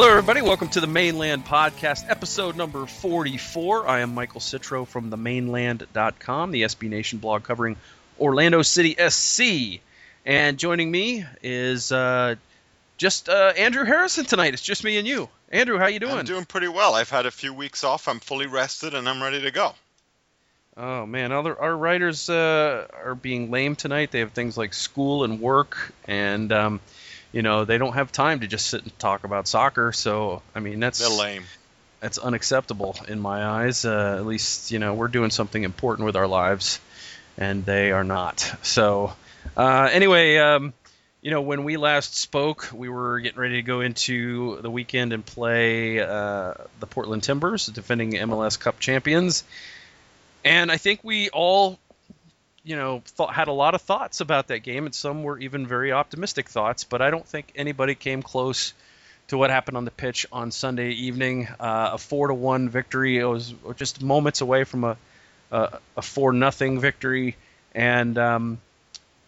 Hello, everybody. Welcome to the Mane Land Podcast, episode number 44. I am Michael Citro from themaneland.com, the SB Nation blog covering Orlando City SC. And joining me is uh, just uh, Andrew Harrison tonight. It's just me and you. Andrew, how you doing? I'm doing pretty well. I've had a few weeks off. I'm fully rested and I'm ready to go. Oh man, other our writers uh, are being lame tonight. They have things like school and work, and um, you know they don't have time to just sit and talk about soccer. So I mean that's They're lame. that's unacceptable in my eyes. Uh, at least you know we're doing something important with our lives, and they are not. So uh, anyway, um, you know when we last spoke, we were getting ready to go into the weekend and play uh, the Portland Timbers, defending MLS Cup champions, and I think we all. You know, thought, had a lot of thoughts about that game, and some were even very optimistic thoughts. But I don't think anybody came close to what happened on the pitch on Sunday evening. Uh, a four to one victory. It was just moments away from a a, a four nothing victory, and um,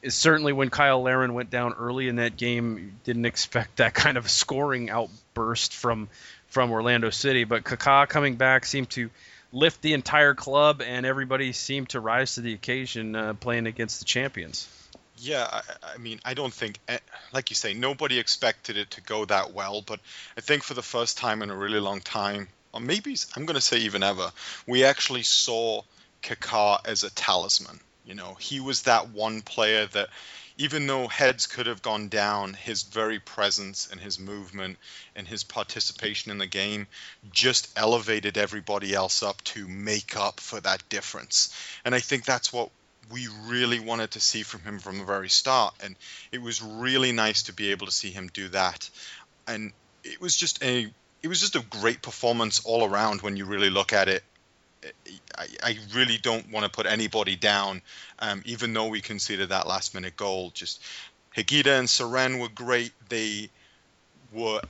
certainly when Cyle Larin went down early in that game, didn't expect that kind of scoring outburst from from Orlando City. But Kaká coming back seemed to lift the entire club, and everybody seemed to rise to the occasion, uh, playing against the champions. Yeah, I, I mean, I don't think, eh, like you say, nobody expected it to go that well. But I think for the first time in a really long time, or maybe I'm going to say even ever, we actually saw Kaká as a talisman. You know, he was that one player that, even though heads could have gone down, his very presence and his movement and his participation in the game just elevated everybody else up to make up for that difference. And I think that's what we really wanted to see from him from the very start. And it was really nice to be able to see him do that. And it was just a it was just a great performance all around when you really look at it. I, I really don't want to put anybody down, um, even though we conceded that last minute goal. Just Higuita and Cerén were great. They were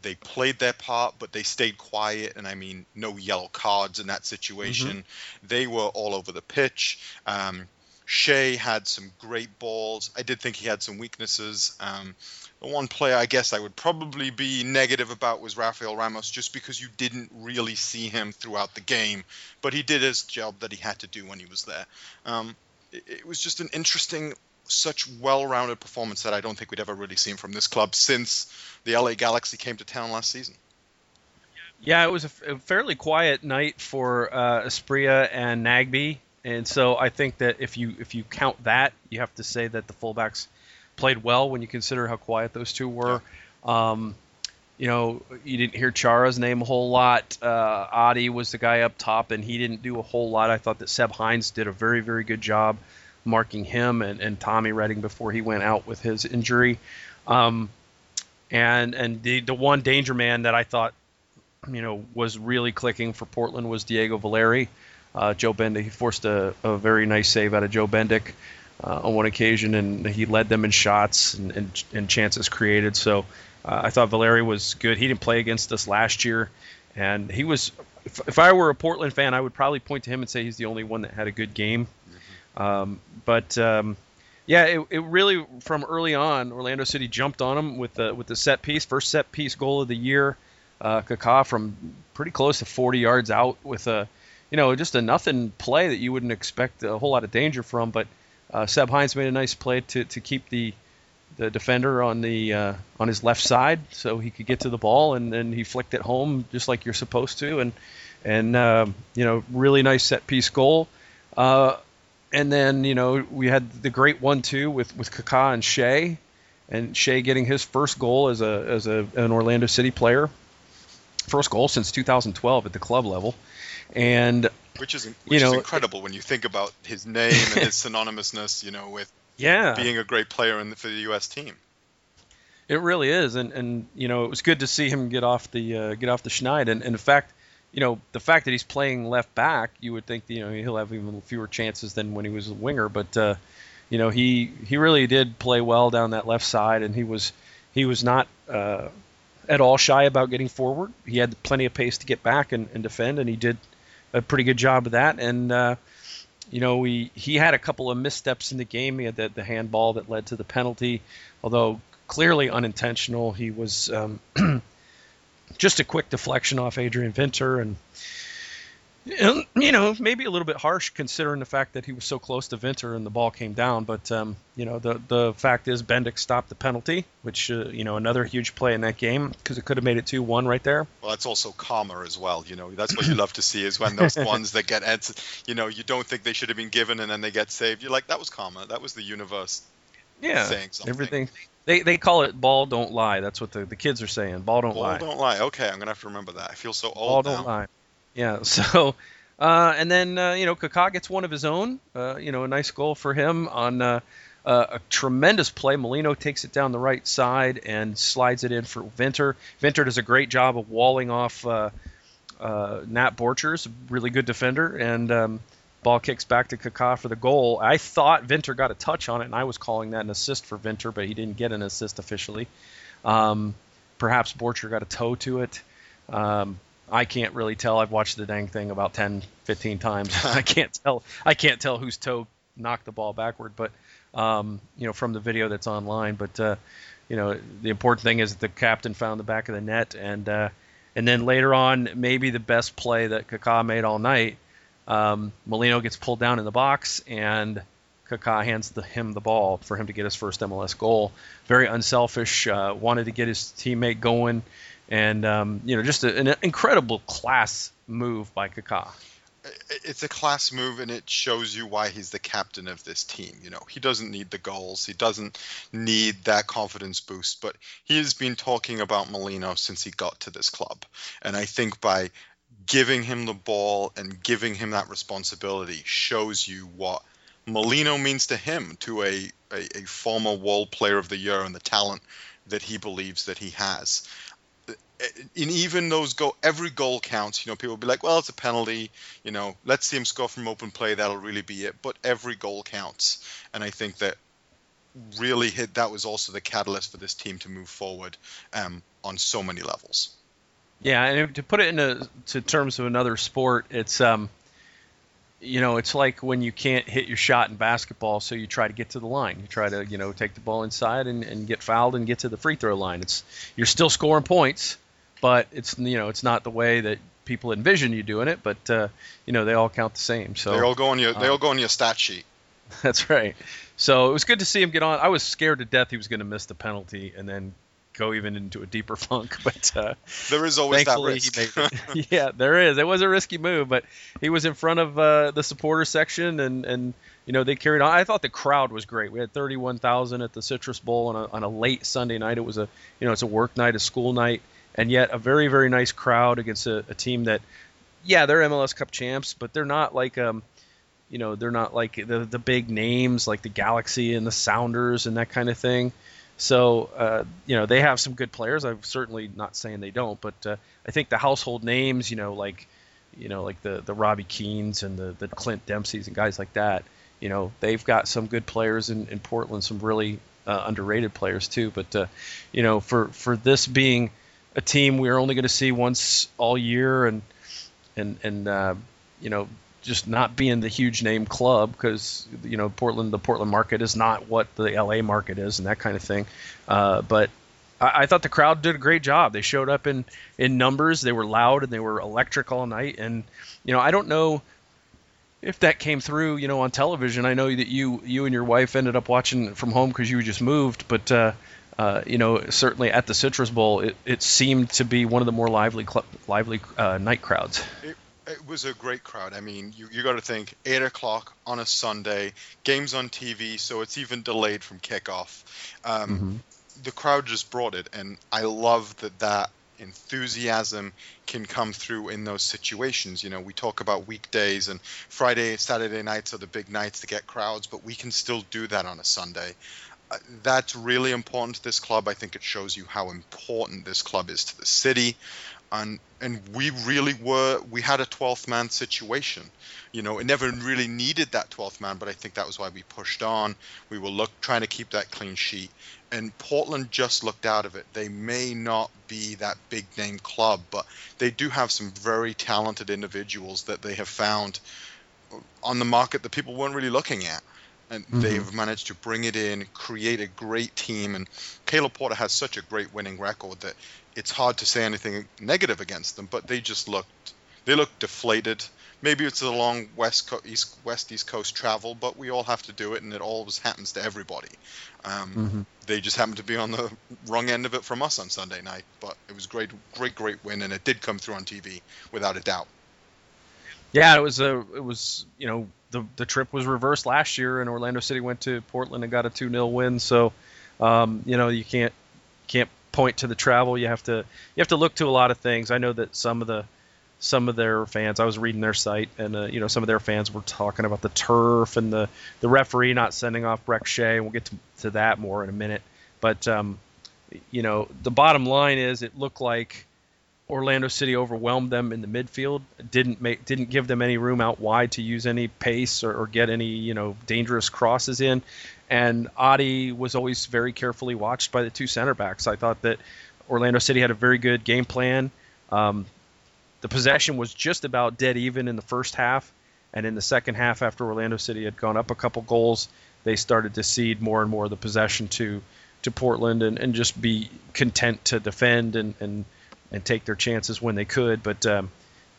they played their part, but they stayed quiet. And I mean, no yellow cards in that situation. They were all over the pitch. Um, Shea had some great balls. I did think he had some weaknesses. Um, the one player I guess I would probably be negative about was Rafael Ramos, just because you didn't really see him throughout the game, but he did his job that he had to do when he was there. Um, it, it was just an interesting, such well-rounded performance that I don't think we'd ever really seen from this club since the LA Galaxy came to town last season. Yeah, it was a, fairly quiet night for uh, Asprilla and Nagbe, and so I think that if you if you count that, you have to say that the fullbacks played well when you consider how quiet those two were. Um, you know, you didn't hear Chara's name a whole lot. Uh, Adi was the guy up top, and he didn't do a whole lot. I thought that Seb Hines did a very, very good job marking him and, and Tommy Redding before he went out with his injury. Um, and and the the one danger man that I thought, you know, was really clicking for Portland was Diego Valeri. Uh, Joe Bendik he forced a, a very nice save out of Joe Bendik uh, on one occasion, and he led them in shots and, and, and chances created. So uh, I thought Valeri was good. He didn't play against us last year, and he was. If, if I were a Portland fan, I would probably point to him and say he's the only one that had a good game. Um, but um, yeah, it, it really from early on, Orlando City jumped on him with the with the set piece, first set piece goal of the year. Uh, Kaká from pretty close to 40 yards out with a, you know, just a nothing play that you wouldn't expect a whole lot of danger from. But uh, Seb Hines made a nice play to, to keep the the defender on the uh, on his left side so he could get to the ball and then he flicked it home just like you're supposed to and and um, you know really nice set piece goal. Uh, and then you know we had the great one two with with Kaká and Shea, and Shea getting his first goal as a as a an Orlando City player. first goal since 2012 at the club level, and which is which you know, is incredible when you think about his name and his synonymousness, you know, with yeah being a great player in the, for the U.S. team. It really is, and and you know it was good to see him get off the uh, get off the schneid, and, and in fact, you know the fact that he's playing left back, you would think you know he'll have even fewer chances than when he was a winger, but uh, you know he he really did play well down that left side, and he was he was not uh, at all shy about getting forward. He had plenty of pace to get back and, and defend, and he did a pretty good job of that. And uh, you know, we he had a couple of missteps in the game. He had the, the handball that led to the penalty, although clearly unintentional. He was um, just a quick deflection off Adrian Winter, and you know, maybe a little bit harsh considering the fact that he was so close to Winter and the ball came down. But um, you know, the the fact is Bendik stopped the penalty, which uh, you know another huge play in that game because it could have made it two one right there. Well, that's also karma as well. You know, that's what you love to see is when those ones that get you know, you don't think they should have been given and then they get saved. You're like, that was karma. That was the universe. Yeah, saying something. everything. They, they call it ball don't lie. That's what the, the kids are saying. Ball don't ball lie. Ball don't lie. Okay, I'm gonna have to remember that. I feel so old Ball don't lie. Yeah. So, uh, and then uh, you know Kaká gets one of his own. Uh, you know, a nice goal for him on uh, uh, a tremendous play. Molino takes it down the right side and slides it in for Venter. Venter does a great job of walling off uh, Nat Borchers, really good defender, and um, Ball kicks back to Kaká for the goal. I thought Venter got a touch on it, and I was calling that an assist for Venter, but he didn't get an assist officially. Um, perhaps Borcher got a toe to it. Um, I can't really tell. I've watched the dang thing about 10, 15 times. I can't tell. I can't tell whose toe knocked the ball backward, but um, you know from the video that's online. But uh, you know the important thing is that the captain found the back of the net, and uh, and then later on, maybe the best play that Kaká made all night um, Molino gets pulled down in the box, and Kaká hands the, him the ball for him to get his first MLS goal. Very unselfish, uh, wanted to get his teammate going, and um, you know, just a, an incredible class move by Kaká. It's a class move, and it shows you why he's the captain of this team. You know, he doesn't need the goals, he doesn't need that confidence boost, but he has been talking about Molino since he got to this club, and I think by giving him the ball and giving him that responsibility shows you what Molino means to him, to a, a, a, former World Player of the Year and the talent that he believes that he has. In even those go, every goal counts. You know, people will be like, "Well, it's a penalty." You know, let's see him score from open play. That'll really be it. But every goal counts, and I think that really hit. That was also the catalyst for this team to move forward um, on so many levels. Yeah, and to put it into to terms of another sport, it's um, you know, it's like when you can't hit your shot in basketball, so you try to get to the line. You try to, you know, take the ball inside and, and get fouled and get to the free throw line. It's you're still scoring points, but it's you know, it's not the way that people envision you doing it. But uh, you know, they all count the same. So they all go on your they uh, all go on your stat sheet. That's right. So it was good to see him get on. I was scared to death he was going to miss the penalty and then go even into a deeper funk. But uh, there is always that risk. yeah, there is. It was a risky move, but he was in front of uh, the supporter section, and and you know they carried on. I thought the crowd was great. We had 31,000 at the Citrus Bowl on a, on a late Sunday night. It was a you know it's a work night, a school night, and yet a very very nice crowd against a, a team that, yeah, they're MLS Cup champs, but they're not like um you know they're not like the the big names like the Galaxy and the Sounders and that kind of thing. So uh, you know they have some good players. I'm certainly not saying they don't, but uh, I think the household names, you know, like you know, like the the Robbie Keanes and the the Clint Dempseys and guys like that, you know, they've got some good players in, in Portland, some really uh, underrated players too. But uh, you know, for for this being a team we're only going to see once all year, and and and uh, you know just not being the huge name club because you know Portland, the Portland market is not what the LA market is and that kind of thing. Uh, but I, I, thought the crowd did a great job. They showed up in in numbers. They were loud and they were electric all night. And you know I don't know if that came through you know on television. I know that you you and your wife ended up watching from home because you just moved, but. Uh, uh, you know, certainly at the Citrus Bowl, it, it seemed to be one of the more lively, cl- lively uh, night crowds. It, it was a great crowd. I mean, you, you got to think eight o'clock on a Sunday, games on TV, so it's even delayed from kickoff. Um, mm-hmm. The crowd just brought it, and I love that that enthusiasm can come through in those situations. You know, we talk about weekdays and Friday, Saturday nights are the big nights to get crowds, but we can still do that on a Sunday. Uh, that's really important to this club. I think it shows you how important this club is to the city. And and we really were we had a 12th man situation. You know it never really needed that 12th man but i think that was why we pushed on. We were look trying to keep that clean sheet. And portland just looked out of it. They may not be that big name club but they do have some very talented individuals that they have found on the market that people weren't really looking at and mm-hmm. they've managed to bring it in, create a great team. And Caleb Porter has such a great winning record that it's hard to say anything negative against them, but they just looked they looked deflated. Maybe it's a long west Co- east west east coast travel, but we all have to do it, and it always happens to everybody. Um, mm-hmm. They just happened to be on the wrong end of it from us on Sunday night, but it was great, great, great win, and it did come through on TV without a doubt. Yeah, it was a it was you know the the trip was reversed last year, and Orlando City went to Portland and got a two 0 win. So um, you know you can't can't point to the travel. You have to you have to look to a lot of things. I know that some of the some of their fans. I was reading their site, and uh, you know some of their fans were talking about the turf and the the referee not sending off Brek Shea. We'll get to, to that more in a minute. But um, you know the bottom line is it looked like Orlando City overwhelmed them in the midfield. Didn't make didn't give them any room out wide to use any pace or, or get any you know dangerous crosses in. And Adi was always very carefully watched by the two center backs. I thought that Orlando City had a very good game plan. Um, the possession was just about dead even in the first half, and in the second half, after Orlando City had gone up a couple goals, they started to cede more and more of the possession to to Portland and, and just be content to defend and, and and take their chances when they could. But um,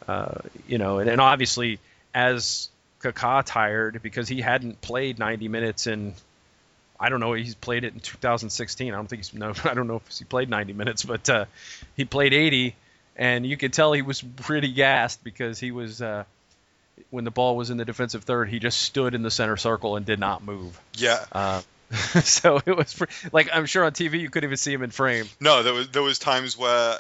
uh, you know, and, and obviously as Kaká tired because he hadn't played 90 minutes in I don't know. He's played it in 2016. I don't think he's no. I don't know if he played 90 minutes, but uh, he played 80, and you could tell he was pretty gassed because he was uh, when the ball was in the defensive third, he just stood in the center circle and did not move. Yeah. Uh, so it was like I'm sure on TV you couldn't even see him in frame. No, there was there was times where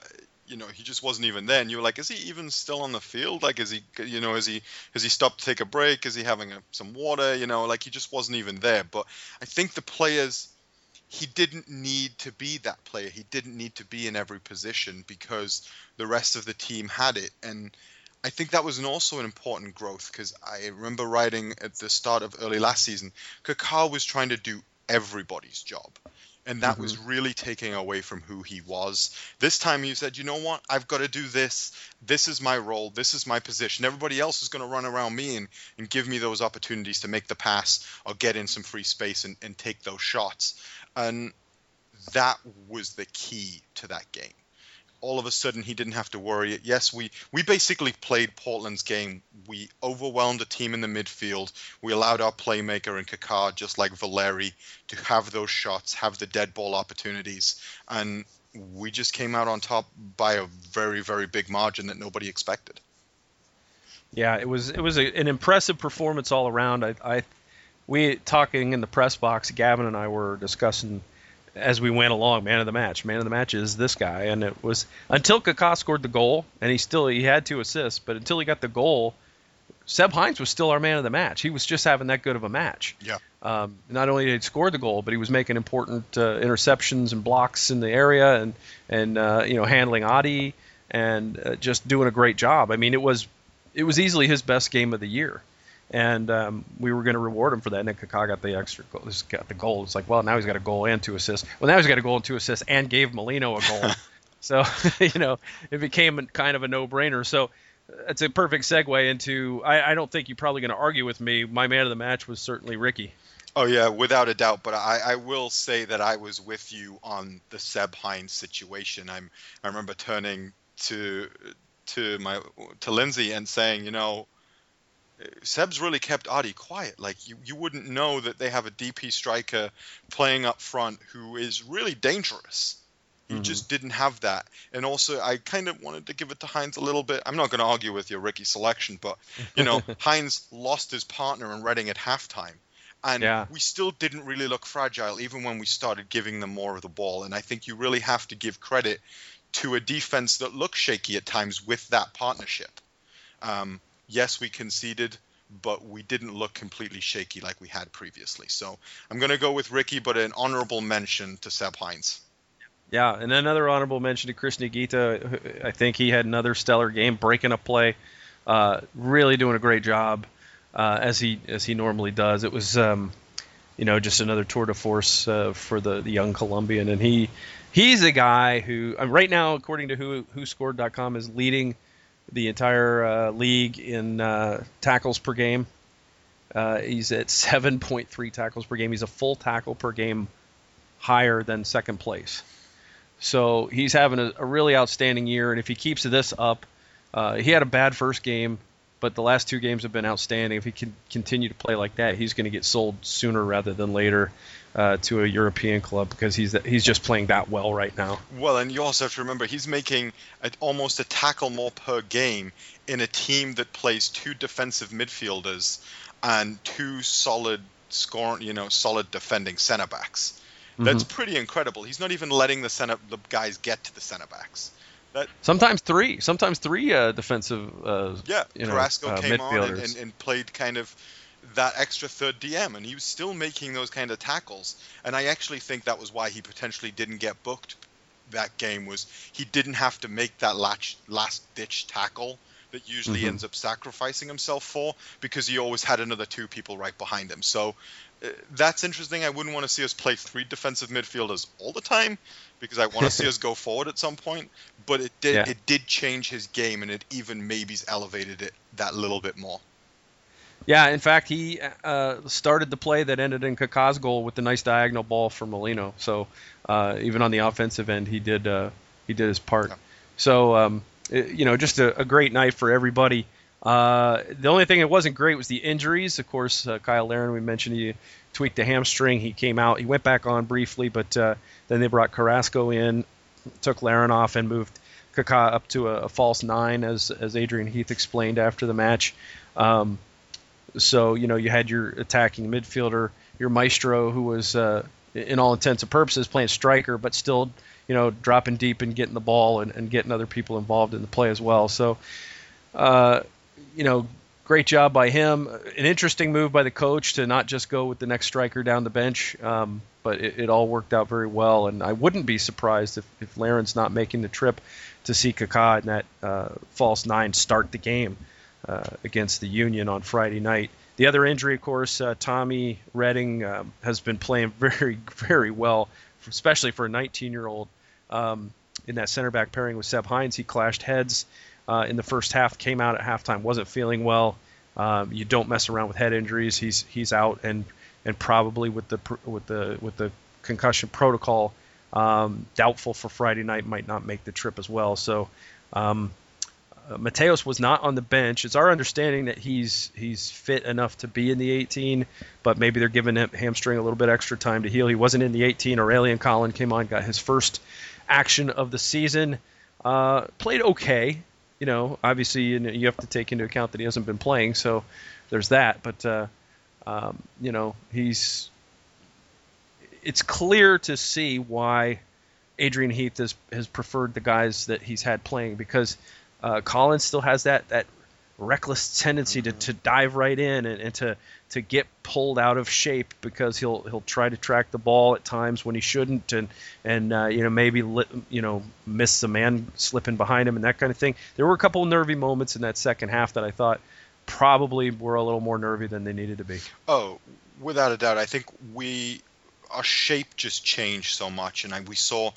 you know he just wasn't even there. You were like is he even still on the field? Like is he you know is he has he stopped to take a break? Is he having a, some water? You know like he just wasn't even there. But i think the players he didn't need to be that player. He didn't need to be in every position because the rest of the team had it. And I think that was an also an important growth because I remember writing at the start of early last season, Kaká was trying to do everybody's job and that mm-hmm. was really taking away from who he was. This time he said, you know what, I've got to do this. This is my role. This is my position. Everybody else is going to run around me and, and give me those opportunities to make the pass or get in some free space and, and take those shots. And that was the key to that game all of a sudden he didn't have to worry. Yes, we we basically played Portland's game. We overwhelmed the team in the midfield. We allowed our playmaker in Kaká, just like Valeri, to have those shots, have the dead ball opportunities, and we just came out on top by a very very big margin that nobody expected. Yeah, it was it was a, an impressive performance all around. I, I we talking in the press box. Gavin and I were discussing as we went along, man of the match. Man of the match is this guy, and it was until Kaká scored the goal, and he still he had two assists, but until he got the goal, Seb Hines was still our man of the match. He was just having that good of a match. Yeah. Um, not only did he score the goal, but he was making important uh, interceptions and blocks in the area, and and uh, you know handling Adi and uh, just doing a great job. I mean, it was it was easily his best game of the year and um, we were going to reward him for that. And then Kaká got the extra goal. He's got the goal. It's like, well, now he's got a goal and two assists. Well, now he's got a goal and two assists, and gave Molino a goal. so you know, it became kind of a no-brainer. So it's a perfect segue into. I, I don't think you're probably going to argue with me. My man of the match was certainly Ricky. Oh yeah, without a doubt. But I, I will say that I was with you on the Seb Hines situation. I'm I remember turning to to my to Lindsay and saying, you know, Seb's really kept Adi quiet. Like you, you wouldn't know that they have a DP striker playing up front who is really dangerous. You mm-hmm. just didn't have that. And also, I kind of wanted to give it to Hines a little bit. I'm not going to argue with your Ricky selection, but you know, Hines lost his partner in Redding at halftime, and yeah. we still didn't really look fragile, even when we started giving them more of the ball. And I think you really have to give credit to a defense that looks shaky at times with that partnership. Um, yes, we conceded, but we didn't look completely shaky like we had previously. So I'm going to go with Ricky, but an honorable mention to Seb Hines. Yeah, and another honorable mention to Cristian Higuita. I think he had another stellar game, breaking a play, uh, really doing a great job uh, as he as he normally does. It was, um, you know, just another tour de force uh, for the, the young Colombian, and he he's a guy who uh, right now, according to who WhoScored.com, is leading the entire uh, league in uh, tackles per game. he's at 7.3 tackles per game. He's a full tackle per game higher than second place. So he's having a, a really outstanding year, and if he keeps this up, uh, he had a bad first game, but the last two games have been outstanding. If he can continue to play like that, he's going to get sold sooner rather than later uh, to a European club because he's he's just playing that well right now. Well, and you also have to remember he's making a, almost a tackle more per game in a team that plays two defensive midfielders and two solid scoring, you know, solid defending center backs. That's mm-hmm. pretty incredible. He's not even letting the center the guys get to the center backs. That, sometimes three, sometimes three uh, defensive. Uh, yeah, you know, Carrasco uh, came on and, and, and, played kind of that extra third DM, and he was still making those kind of tackles. And I actually think that was why he potentially didn't get booked that game was he didn't have to make that last last ditch tackle that usually mm-hmm. ends up sacrificing himself for because he always had another two people right behind him. So that's interesting. I wouldn't want to see us play three defensive midfielders all the time because I want to see us go forward at some point. But it did yeah. it did change his game, and it even maybe elevated it that little bit more. Yeah, in fact, he uh, started the play that ended in Kaká's goal with the nice diagonal ball for Molino. So uh, even on the offensive end, he did uh, he did his part. Yeah. So um, it, you know, just a, a, great night for everybody. Uh, the only thing that wasn't great was the injuries. Of course, uh, Cyle Larin, we mentioned he tweaked a hamstring. He came out. He went back on briefly, but uh, then they brought Carrasco in, took Larin off, and moved Kaká up to a, a, false nine, as as Adrian Heath explained after the match. Um, so you know you had your attacking midfielder, your maestro, who was uh, in all intents and purposes playing striker, but still you know dropping deep and getting the ball and, and getting other people involved in the play as well. So uh, you know, great job by him. An interesting move by the coach to not just go with the next striker down the bench, um, but it, it, all worked out very well. And I wouldn't be surprised if, if Larin's not making the trip to see Kaká in that uh, false nine start the game uh, against the Union on Friday night. The other injury, of course, uh, Tommy Redding um, has been playing very, very well, especially for a 19 year old. Um, in that center back pairing with Seb Hines, he clashed heads uh, in the first half, came out at halftime, wasn't feeling well. Um, you don't mess around with head injuries. He's he's out and and probably with the with the with the concussion protocol, um, doubtful for Friday night. Might not make the trip as well. So. Um, uh, Mateos was not on the bench. It's our understanding that he's he's fit enough to be in the 18, but maybe they're giving him hamstring a little bit extra time to heal. He wasn't in the 18. Aurelian Collin came on, got his first action of the season. Uh, played okay you know, obviously you have to take into account that he hasn't been playing, so there's that. But uh, um, you know, he's it's clear to see why Adrian Heath has has preferred the guys that he's had playing because uh, Collin's still has that that reckless tendency to, to dive right in and, and to to get pulled out of shape because he'll he'll try to track the ball at times when he shouldn't and and uh, you know maybe you know miss the man slipping behind him and that kind of thing. There were a couple of nervy moments in that second half that I thought probably were a little more nervy than they needed to be. Oh, without a doubt, I think we our shape just changed so much, and I, we saw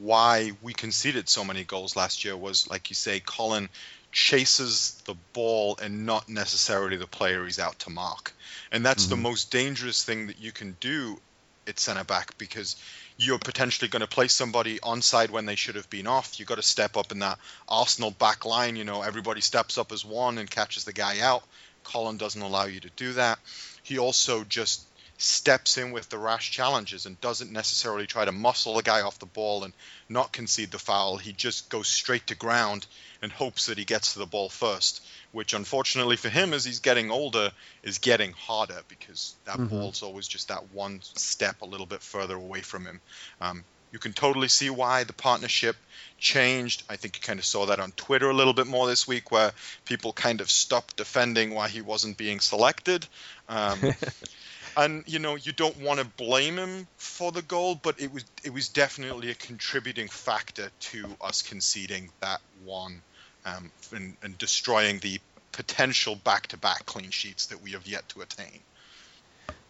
why we conceded so many goals last year was like you say, Collin chases the ball and not necessarily the player he's out to mark. And that's mm-hmm. the most dangerous thing that you can do at centre back because you're potentially going to place somebody onside when they should have been off. You've got to step up in that Arsenal back line. You know, everybody steps up as one and catches the guy out. Collin doesn't allow you to do that. He also just steps in with the rash challenges and doesn't necessarily try to muscle the guy off the ball and not concede the foul. He just goes straight to ground and hopes that he gets to the ball first, which unfortunately for him, as he's getting older, is getting harder because that mm-hmm. ball's always just that one step a little bit further away from him. Um, you can totally see why the partnership changed. I think you kind of saw that on Twitter a little bit more this week, where people kind of stopped defending why he wasn't being selected. Um, and you know you don't want to blame him for the goal, but it was it was definitely a contributing factor to us conceding that one um, and, and destroying the potential back-to-back clean sheets that we have yet to attain.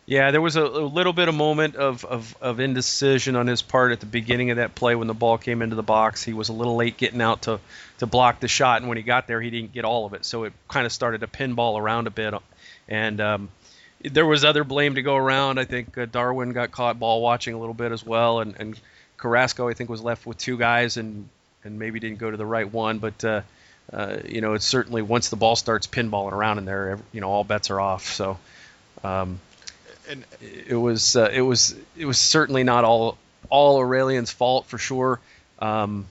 Yeah, there was a, a, little bit of moment of, of, of, indecision on his part at the beginning of that play when the ball came into the box. He was a little late getting out to, to block the shot, and when he got there, he didn't get all of it. So it kind of started to pinball around a bit. And um, there was other blame to go around. I think uh, Darwin got caught ball watching a little bit as well, and, and Carrasco, I think, was left with two guys and, and maybe didn't go to the right one. But, uh, uh, you know, it's certainly once the ball starts pinballing around in there, you know, all bets are off. So. Um, and it was uh, it was it was certainly not all all Aurelian's fault for sure. Um,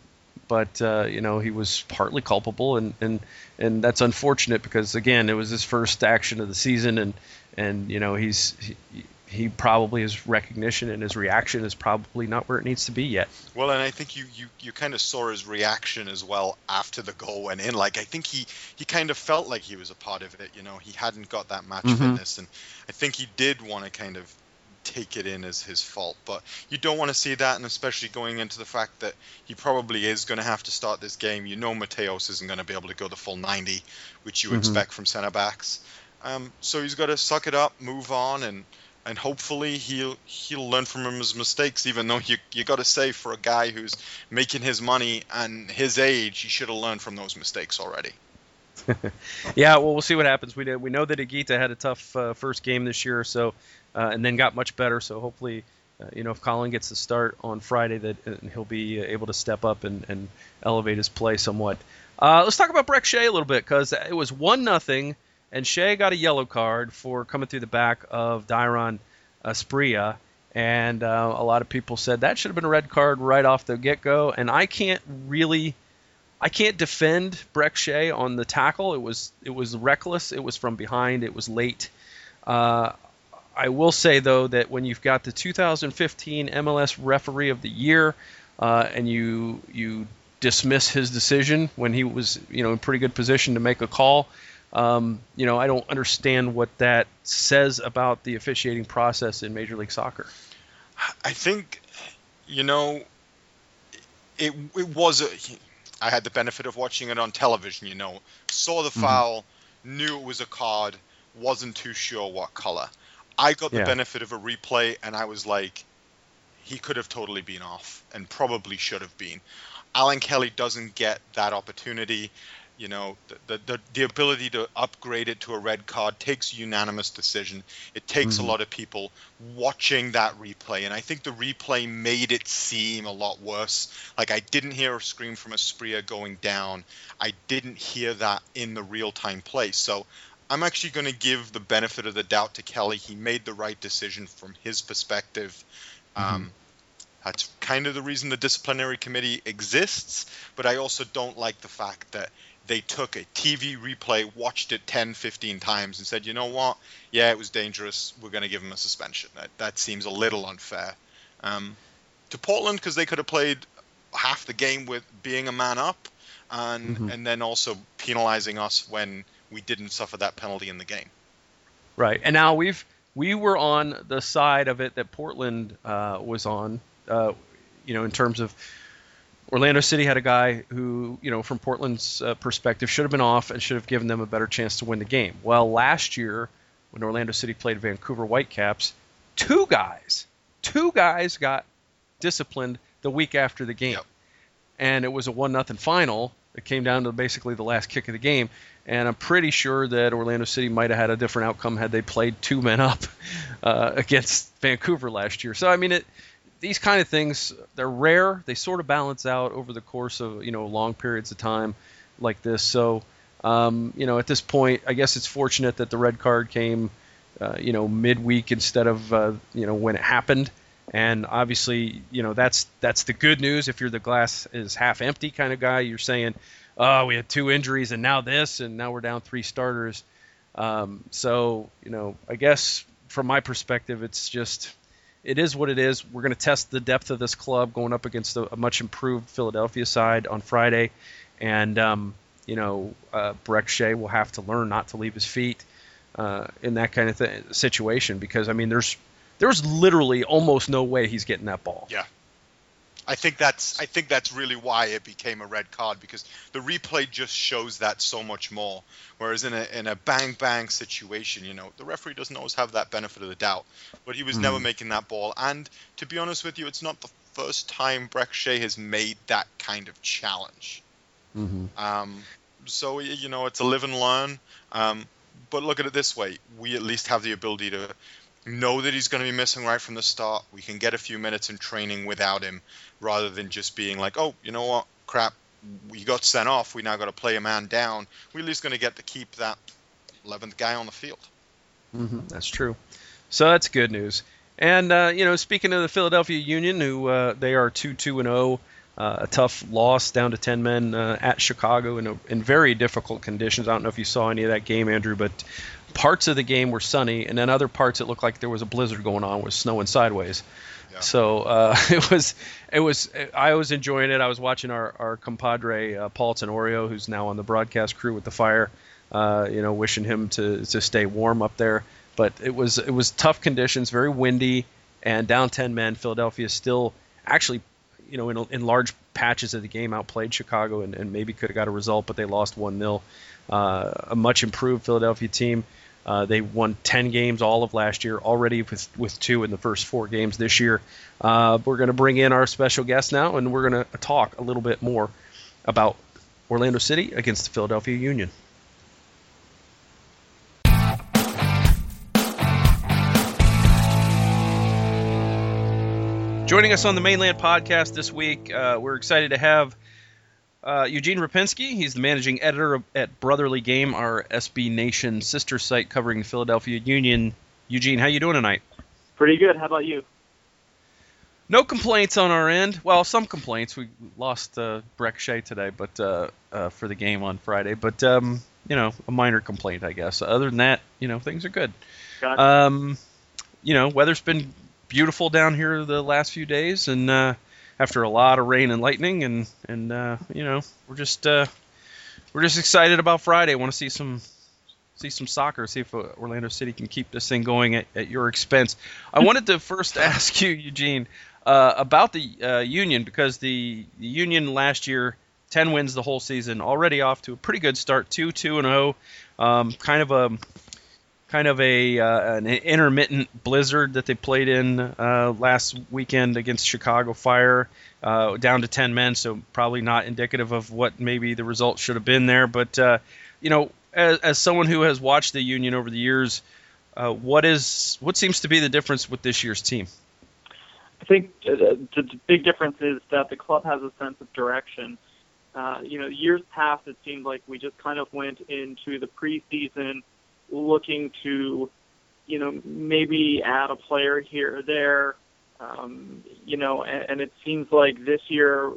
but uh, you know he was partly culpable, and, and and that's unfortunate because again it was his first action of the season, and and you know he's he, he probably his recognition and his reaction is probably not where it needs to be yet. Well, and I think you you, you kind of saw his reaction as well after the goal went in. Like I think he he kind of felt like he was a part of it. You know, he hadn't got that match mm-hmm. fitness, and I think he did want to kind of take it in as his fault. But you don't want to see that, and especially going into the fact that he probably is going to have to start this game. You know, Mateos isn't going to be able to go the full 90, which you mm-hmm. expect from center backs. Um, so he's got to suck it up, move on, and and hopefully he'll he'll learn from his mistakes. Even though you you got to say for a guy who's making his money and his age, he should have learned from those mistakes already. yeah, well, we'll see what happens. We did, we know that Higuita had a tough uh, first game this year, so uh, and then got much better. So hopefully, uh, you know, if Collin gets the start on Friday, that uh, he'll be able to step up and, and elevate his play somewhat. Uh, let's talk about Brek Shea a little bit because it was one nothing and Shea got a yellow card for coming through the back of Dairon Asprilla. And uh, a lot of people said that should have been a red card right off the get-go. And I can't really, I can't defend Brek Shea on the tackle. It was it was reckless. It was from behind. It was late. Uh, I will say though that when you've got the 2015 MLS Referee of the Year, uh, and you you dismiss his decision when he was you know in pretty good position to make a call, um, you know, I don't understand what that says about the officiating process in Major League Soccer. I think, you know, it it was a. I had the benefit of watching it on television. You know, saw the mm-hmm. foul, mm-hmm. knew it was a card, wasn't too sure what color. I got the yeah. benefit of a replay, and I was like, he could have totally been off, and probably should have been. Alan Kelly doesn't get that opportunity you know the, the the ability to upgrade it to a red card takes unanimous decision. It takes mm-hmm. a lot of people watching that replay and i think the replay made it seem a lot worse. Like i didn't hear a scream from Asprilla going down. I didn't hear that in the real time play. So i'm actually going to give the benefit of the doubt to kelly. He made the right decision from his perspective. Mm-hmm. um, that's kind of the reason the disciplinary committee exists, but I also don't like the fact that they took a TV replay, watched it 10, 15 times, and said, you know what? Yeah, it was dangerous. We're going to give him a suspension. That, that seems a little unfair. Um, to Portland, because they could have played half the game with being a man up, and mm-hmm. and then also penalizing us when we didn't suffer that penalty in the game. Right, and now we've we were on the side of it that Portland uh, was on. Uh, you know, in terms of Orlando City had a guy who, you know, from Portland's uh, perspective, should have been off and should have given them a better chance to win the game. Well, last year when Orlando City played Vancouver Whitecaps, two guys, two guys got disciplined the week after the game, yep. and it was a one nothing final. It came down to basically the last kick of the game, and I'm pretty sure that Orlando City might have had a different outcome had they played two men up uh, against Vancouver last year. So I mean it these kind of things they're rare. They sort of balance out over the course of you know long periods of time like this. So um, you know at this point, I guess it's fortunate that the red card came uh, you know midweek instead of uh, you know when it happened. And obviously, you know that's that's the good news. If you're the glass is half empty kind of guy, you're saying, "Oh, we had two injuries and now this, and now we're down three starters." Um, so, you know, I guess from my perspective, it's just it is what it is. We're going to test the depth of this club going up against a, much improved Philadelphia side on Friday, and um, you know uh, Brek Shea will have to learn not to leave his feet uh, in that kind of th- situation because I mean there's there's literally almost no way he's getting that ball. Yeah. I think that's I think that's really why it became a red card because the replay just shows that so much more. Whereas in a in a bang bang situation, you know, the referee doesn't always have that benefit of the doubt. But he was mm. never making that ball. And to be honest with you, it's not the first time Brek Shea has made that kind of challenge. Mm-hmm. Um, so you know, it's a live and learn. Um, but look at it this way: we at least have the ability to know that he's going to be missing right from the start. We can get a few minutes in training without him rather than just being like, oh, you know what, crap, we got sent off. We now got to play a man down. We're at least going to get to keep that 11th guy on the field. Mm-hmm, that's true. So that's good news. And uh, you know, speaking of the Philadelphia Union, who uh, they are two two and zero, oh, uh, a tough loss down to ten men uh, at Chicago in, a, in very difficult conditions. I don't know if you saw any of that game, Andrew, but parts of the game were sunny, and then other parts it looked like there was a blizzard going on with snowing sideways. So uh, it was, it was. I was enjoying it. I was watching our our compadre uh, Paul Tenorio, who's now on the broadcast crew with the Fire. Uh, you know, wishing him to to stay warm up there. But it was it was tough conditions, very windy, and down ten men. Philadelphia still actually, you know, in, in large patches of the game outplayed Chicago and, and maybe could have got a result, but they lost one 0 uh, A much improved Philadelphia team. Uh, they won 10 games all of last year, already with, with two in the first four games this year. Uh, we're going to bring in our special guest now, and we're going to talk a little bit more about Orlando City against the Philadelphia Union. Joining us on the Mane Land podcast this week, uh, we're excited to have uh, Eugene Rupinski, he's the managing editor of, at Brotherly Game, our SB Nation sister site covering the Philadelphia Union. Eugene, how you doing tonight? Pretty good. How about you? No complaints on our end. Well, some complaints. We lost uh, Brek Shea today, but uh, uh, for the game on Friday. But um, you know, a minor complaint, I guess. Other than that, you know, things are good. Gotcha. Um, you know, weather's been beautiful down here the last few days, and uh, after a lot of rain and lightning, and and uh, you know we're just uh, we're just excited about Friday. Want to see some see some soccer, see if uh, Orlando City can keep this thing going at, at your expense. I wanted to first ask you, Eugene, uh, about the uh, Union because the, the Union last year. 10 wins the whole season, already off to a pretty good start, 2 2 and 0. Um, kind of a kind of a uh, an intermittent blizzard that they played in uh, last weekend against Chicago Fire, uh, down to ten men. So probably not indicative of what maybe the result should have been there. But uh, you know, as, as, someone who has watched the Union over the years, uh, what is what seems to be the difference with this year's team? I think uh, the big difference is that the club has a sense of direction. you know, years past, it seemed like we just kind of went into the preseason looking to, you know, maybe add a player here or there. Um, you know, and, and it seems like this year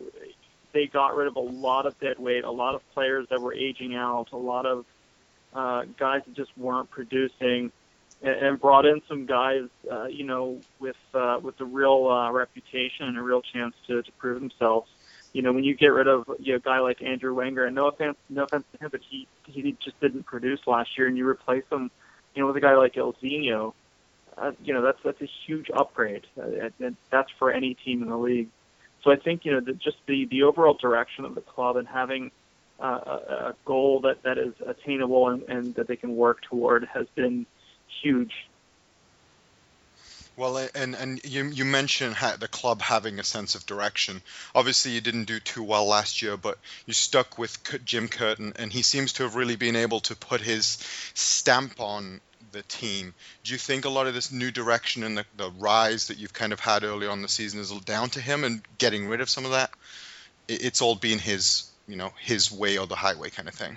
they got rid of a lot of dead weight, a lot of players that were aging out, a lot of uh, guys that just weren't producing, and, and brought in some guys, uh, you know, with uh, with a real uh, reputation and a real chance to, to prove themselves you know, when you get rid of you know, a guy like Andrew Wenger, and no offense, no offense to him, but he he just didn't produce last year, and you replace him, you know, with a guy like Ilsinho, uh, you know, that's that's a huge upgrade, uh, and that's for any team in the league. So I think you know, the, just the the overall direction of the club and having uh, a, a goal that that is attainable and, and that they can work toward has been huge well, and and you you mentioned the club having a sense of direction. Obviously, you didn't do too well last year, but you stuck with Jim Curtin, and he seems to have really been able to put his stamp on the team. Do you think a lot of this new direction and the, the rise that you've kind of had early on the season is all down to him and getting rid of some of that? It's all been his, you know, his way or the highway kind of thing.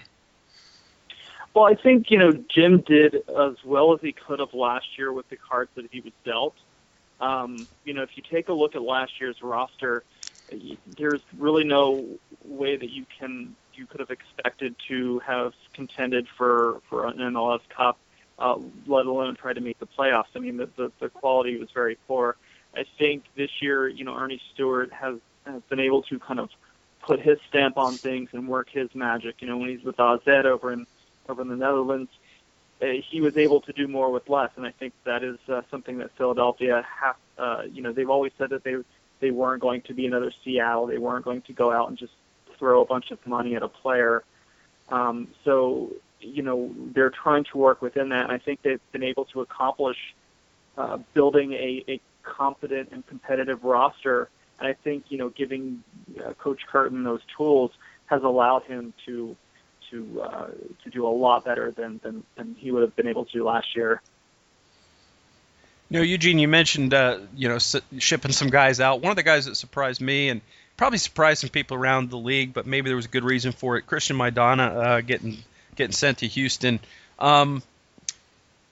Well, I think you know Jim did as well as he could have last year with the cards that he was dealt. Um, you know, if you take a look at last year's roster, there's really no way that you can you could have expected to have contended for for an MLS Cup, uh, let alone try to make the playoffs. I mean, the, the the quality was very poor. I think this year, you know, Earnie Stewart has, has been able to kind of put his stamp on things and work his magic. You know, when he's with AZ over in over in the Netherlands, uh, he was able to do more with less, and I think that is uh, something that Philadelphia has. Uh, you know, they've always said that they they weren't going to be another Seattle. They weren't going to go out and just throw a bunch of money at a player. Um, so, you know, they're trying to work within that, and I think they've been able to accomplish uh, building a, a competent and competitive roster. And I think, you know, giving uh, Coach Curtin those tools has allowed him to to uh, to do a lot better than, than than he would have been able to last year. Know, Eugene, you mentioned uh, you know shipping some guys out. One of the guys that surprised me and probably surprised some people around the league, but maybe there was a good reason for it. Cristian Maidana uh, getting getting sent to Houston. Um,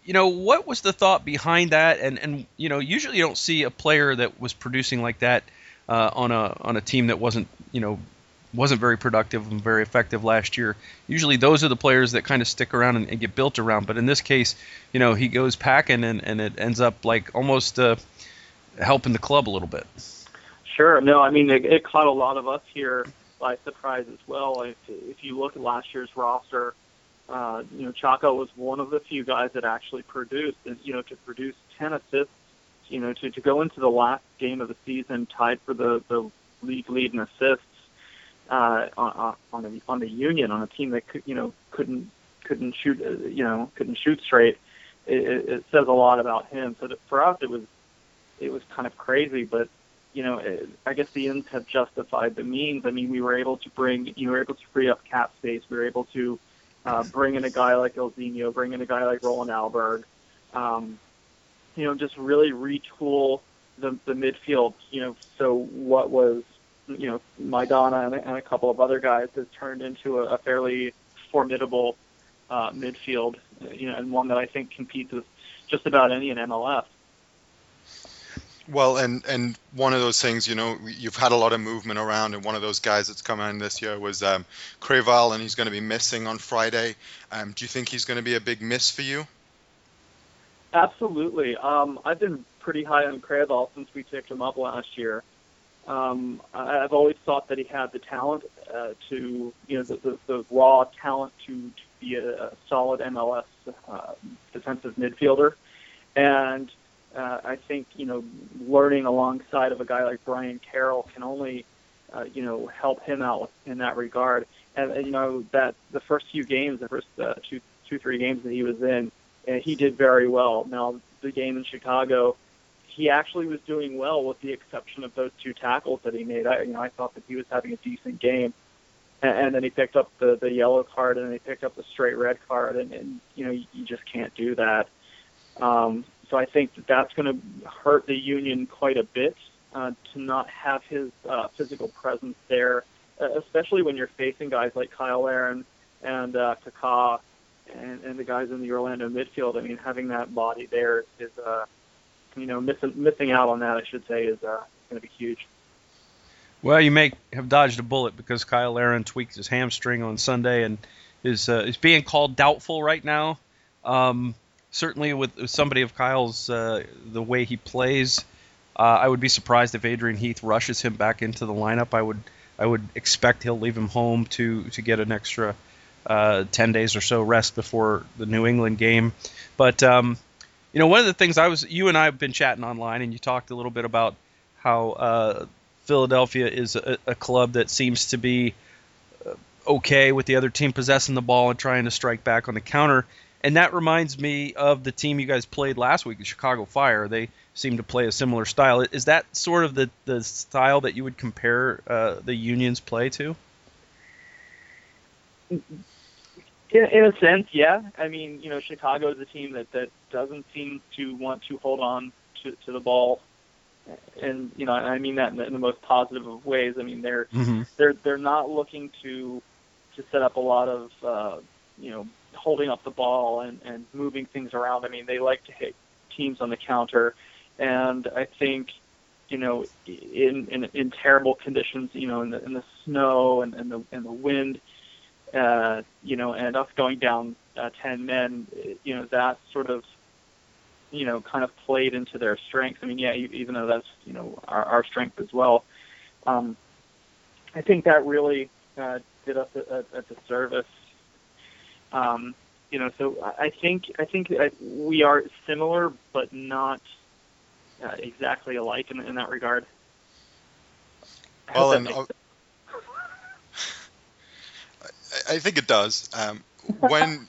you know, what was the thought behind that? And and you know, usually you don't see a player that was producing like that uh, on a on a team that wasn't you know wasn't very productive and very effective last year. Usually those are the players that kind of stick around and, and get built around. But in this case, you know, he goes packing and, and it ends up like almost uh, helping the club a little bit. Sure. No, I mean, it, it caught a lot of us here by surprise as well. If, if you look at last year's roster, uh, you know, Chaco was one of the few guys that actually produced, you know, to produce 10 assists, you know, to, to go into the last game of the season tied for the, the league lead in assists, uh, on, on the on the Union on a team that could, you know couldn't couldn't shoot uh, you know couldn't shoot straight. It, it says a lot about him. So for us, it was it was kind of crazy, but you know, it, I guess the ends have justified the means. I mean, we were able to bring, you were able to free up cap space. We were able to uh, bring in a guy like Ilsinho, bring in a guy like Roland Alberg, um, you know, just really retool the, the midfield. You know, so what was you know, Maidana and, and a couple of other guys has turned into a, a fairly formidable uh, midfield, you know, and one that I think competes with just about any in MLS. Well, and and one of those things, you know, you've had a lot of movement around, and one of those guys that's come in this year was um, and he's going to be missing on Friday. Um, do you think he's going to be a big miss for you? Absolutely. Um, I've been pretty high on Creavalle since we picked him up last year. Um, I've always thought that he had the talent uh, to, you know, the, the, the raw talent to, to be a, a solid MLS uh, defensive midfielder. And uh, I think, you know, learning alongside of a guy like Brian Carroll can only, uh, you know, help him out in that regard. And, and you know, that the first few games, the first uh, two, two, three games that he was in, uh, he did very well. Now, the game in Chicago, he actually was doing well with the exception of those two tackles that he made. I, you know, I thought that he was having a decent game, and, and then he picked up the the yellow card, and then he picked up the straight red card, and, and you know, you, you just can't do that. Um, so I think that that's going to hurt the Union quite a bit uh, to not have his uh, physical presence there, especially when you're facing guys like Cyle Larin and uh, Kaká and, and the guys in the Orlando midfield. I mean, having that body there is uh, you know, missing missing out on that, I should say, is uh, going to be huge. Well, you may have dodged a bullet because Cyle Larin tweaked his hamstring on Sunday and is uh, is being called doubtful right now. Um, certainly, with somebody of Cyle's uh, the way he plays, uh, I would be surprised if Adrian Heath rushes him back into the lineup. I would I would expect he'll leave him home to to get an extra uh, ten days or so rest before the New England game. But um, you know, one of the things I was, you and I have been chatting online, and you talked a little bit about how uh, Philadelphia is a, a, club that seems to be uh, okay with the other team possessing the ball and trying to strike back on the counter. And that reminds me of the team you guys played last week, the Chicago Fire. They seem to play a similar style. Is that sort of the, the style that you would compare uh, the Union's play to? In, in a sense, yeah. I mean, you know, Chicago is a team that that doesn't seem to want to hold on to, to the ball, and you know, I mean that in the, in the most positive of ways. I mean, they're mm-hmm. they're they're not looking to to set up a lot of uh, you know holding up the ball and and moving things around. I mean, they like to hit teams on the counter, and I think you know, in in, in terrible conditions, you know, in the in the snow and, and the and the wind, uh, you know, and us going down uh, 10 men, you know, that sort of you know, kind of played into their strengths. I mean, yeah, even though that's you know our, our strength as well. Um, I think that really uh, did us a, a, a disservice. Um, you know, so I think I think we are similar, but not uh, exactly alike in, in that regard. Well, and, uh, I think it does. Um, when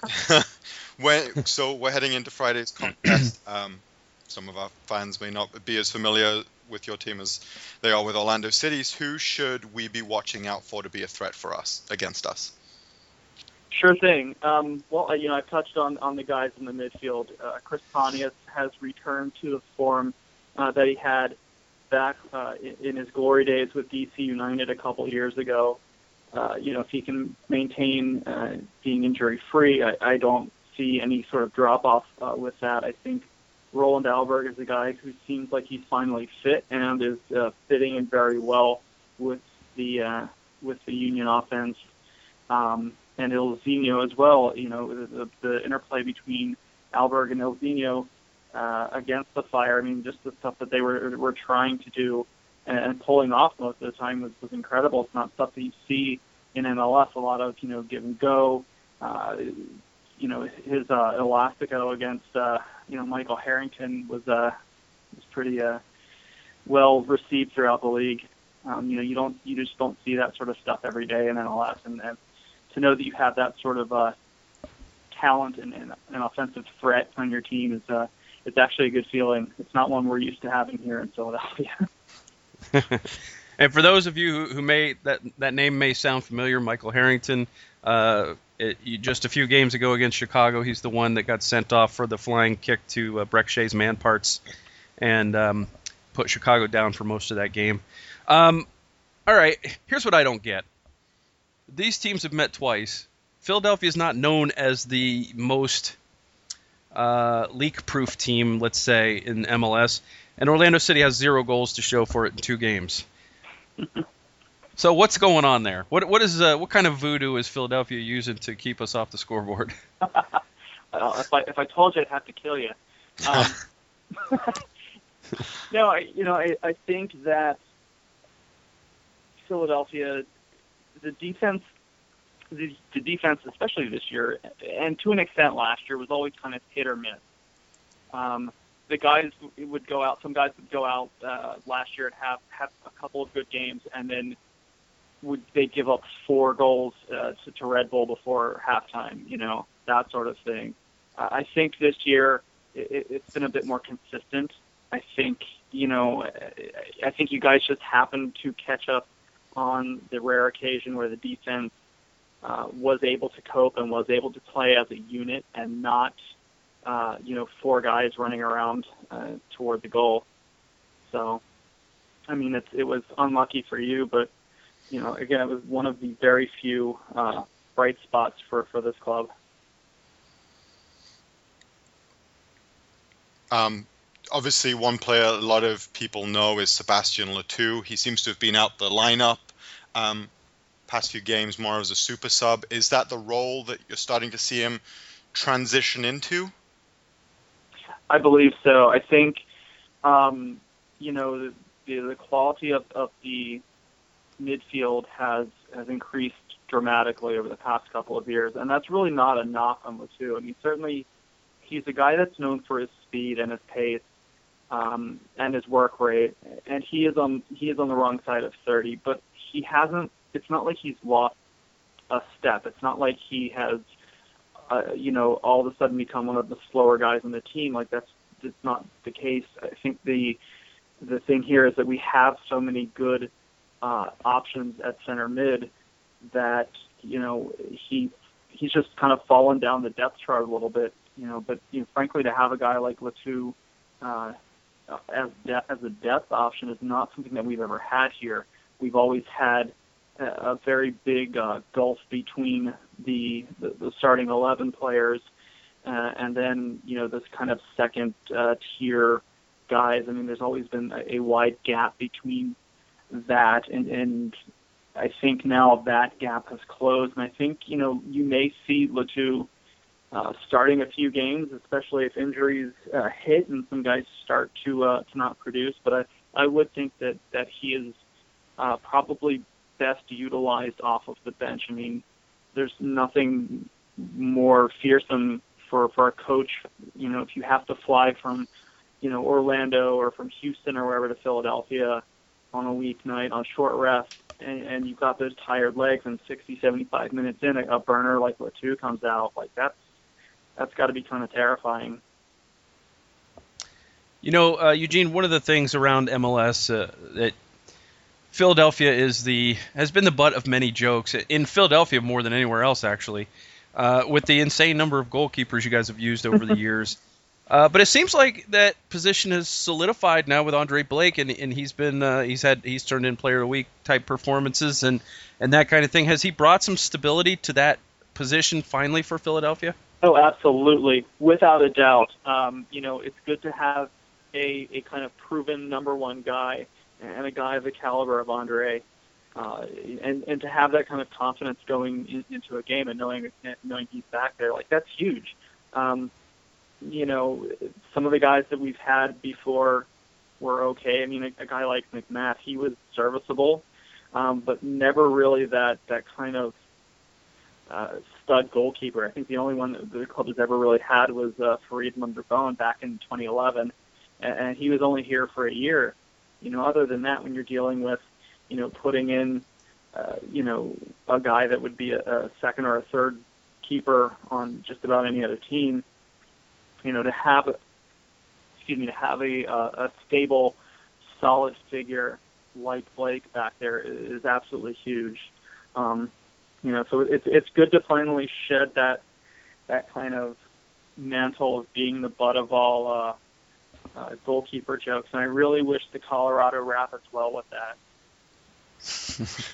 when so we're heading into Friday's contest. Um, some of our fans may not be as familiar with your team as they are with Orlando City's. Who should we be watching out for to be a threat for us against us? Sure thing. Um, well, you know, I've touched on, on the guys in the midfield. Uh, Chris Pontius has returned to the form uh, that he had back uh, in, in his glory days with DC United a couple years ago. Uh, you know, if he can maintain uh, being injury free, I, I don't see any sort of drop off uh, with that. I think Roland Alberg is a guy who seems like he's finally fit and is uh, fitting in very well with the uh, with the Union offense. Um, and Ilsinho as well. You know, the, the interplay between Alberg and Ilsinho uh, against the fire. I mean, just the stuff that they were were trying to do and, and pulling off most of the time was, was incredible. It's not stuff that you see in MLS. A lot of you know give and go. Uh, you know, his uh, elastico against uh, you know Michael Harrington was uh, was pretty uh, well received throughout the league. Um, you know, you don't you just don't see that sort of stuff every day in MLS, and, and to know that you have that sort of uh, talent and, an offensive threat on your team is uh, it's actually a good feeling. It's not one we're used to having here in Philadelphia. and for those of you who, may that that name may sound familiar, Michael Harrington. Uh, it, you, just a few games ago against Chicago, he's the one that got sent off for the flying kick to uh, Brek Shea's man parts, and um, put Chicago down for most of that game. Um, all right, here's what I don't get these teams have met twice. Philadelphia is not known as the most uh, leak-proof team, let's say, in MLS, and Orlando City has zero goals to show for it in two games. so what's going on there? What what is uh, what kind of voodoo is Philadelphia using to keep us off the scoreboard? if I if I told you, I'd have to kill you. Um, no, I, you know, I, I think that Philadelphia the defense, the, the defense, especially this year, and to an extent last year, was always kind of hit or miss. Um, the guys would go out. Some guys would go out uh, last year and have have a couple of good games, and then would they give up four goals uh, to, to Red Bull before halftime? You know that sort of thing. Uh, I think this year it, it's been a bit more consistent. I think you know, I think you guys just happened to catch up on the rare occasion where the defense uh, was able to cope and was able to play as a unit and not, uh, you know, four guys running around uh, toward the goal. So, I mean, it's, it was unlucky for you, but you know, again, it was one of the very few uh, bright spots for for this club. Um, obviously, one player a lot of people know is Sebastien Le Toux. He seems to have been out the lineup um, past few games more as a super sub. Is that the role that you're starting to see him transition into? I believe so. I think, um, you know, the, the, the quality of, of the midfield has has increased dramatically over the past couple of years, and that's really not a knock on Le Toux. I mean, certainly he's a guy that's known for his speed and his pace um, and his work rate, and he is on he is on the wrong side of 30. But he hasn't. It's not like he's lost a step. It's not like he has, uh, you know, all of a sudden become one of the slower guys on the team. Like that's that's not the case. I think the the thing here is that we have so many good uh, options at center mid that you know he he's just kind of fallen down the depth chart a little bit. You know, but you know, frankly, to have a guy like Le Toux uh, as de- as a depth option is not something that we've ever had here we've always had a, very big uh, gulf between the, the, the starting 11 players uh, and then, you know, this kind of second uh, tier guys. I mean, there's always been a, a wide gap between that and, and I think now that gap has closed, and I think you know you may see Le Toux uh, starting a few games, especially if injuries uh, hit and some guys start to uh, to not produce. But I I would think that that he is uh, probably best utilized off of the bench. I mean, there's nothing more fearsome for for a coach. You know, if you have to fly from you know Orlando or from Houston or wherever to Philadelphia on a weeknight on short rest, and, and you've got those tired legs, and 60, 75 minutes in, a, a burner like Le Toux comes out, like that's that's got to be kind of terrifying. You know, uh, Eugene, one of the things around MLS uh, that Philadelphia is the has been the butt of many jokes in Philadelphia more than anywhere else, actually, uh, with the insane number of goalkeepers you guys have used over the years. Uh, but it seems like that position has solidified now with Andre Blake, and, and he's been uh, he's had he's turned in Player of the Week type performances and and that kind of thing. Has he brought some stability to that position finally for Philadelphia? Oh, absolutely, without a doubt. Um, you know, it's good to have a a kind of proven number one guy and a guy of the caliber of Andre. Uh, and and to have that kind of confidence going in, into a game and knowing knowing he's back there, like that's huge. Um, you know, some of the guys that we've had before were okay. I mean, a, a guy like MacMath, he was serviceable, um, but never really that that kind of uh, stud goalkeeper. I think the only one that the club has ever really had was uh, Faryd Mondragón back in 2011, and, and he was only here for a year. You know, other than that, when you're dealing with, you know, putting in, uh, you know, a guy that would be a, a second or a third keeper on just about any other team, you know, to have, excuse me, to have a uh, a stable, solid figure like Blake back there is absolutely huge. Um, you know, so it's it's good to finally shed that that kind of mantle of being the butt of all uh, uh, goalkeeper jokes, and I really wish the Colorado Rapids well with that.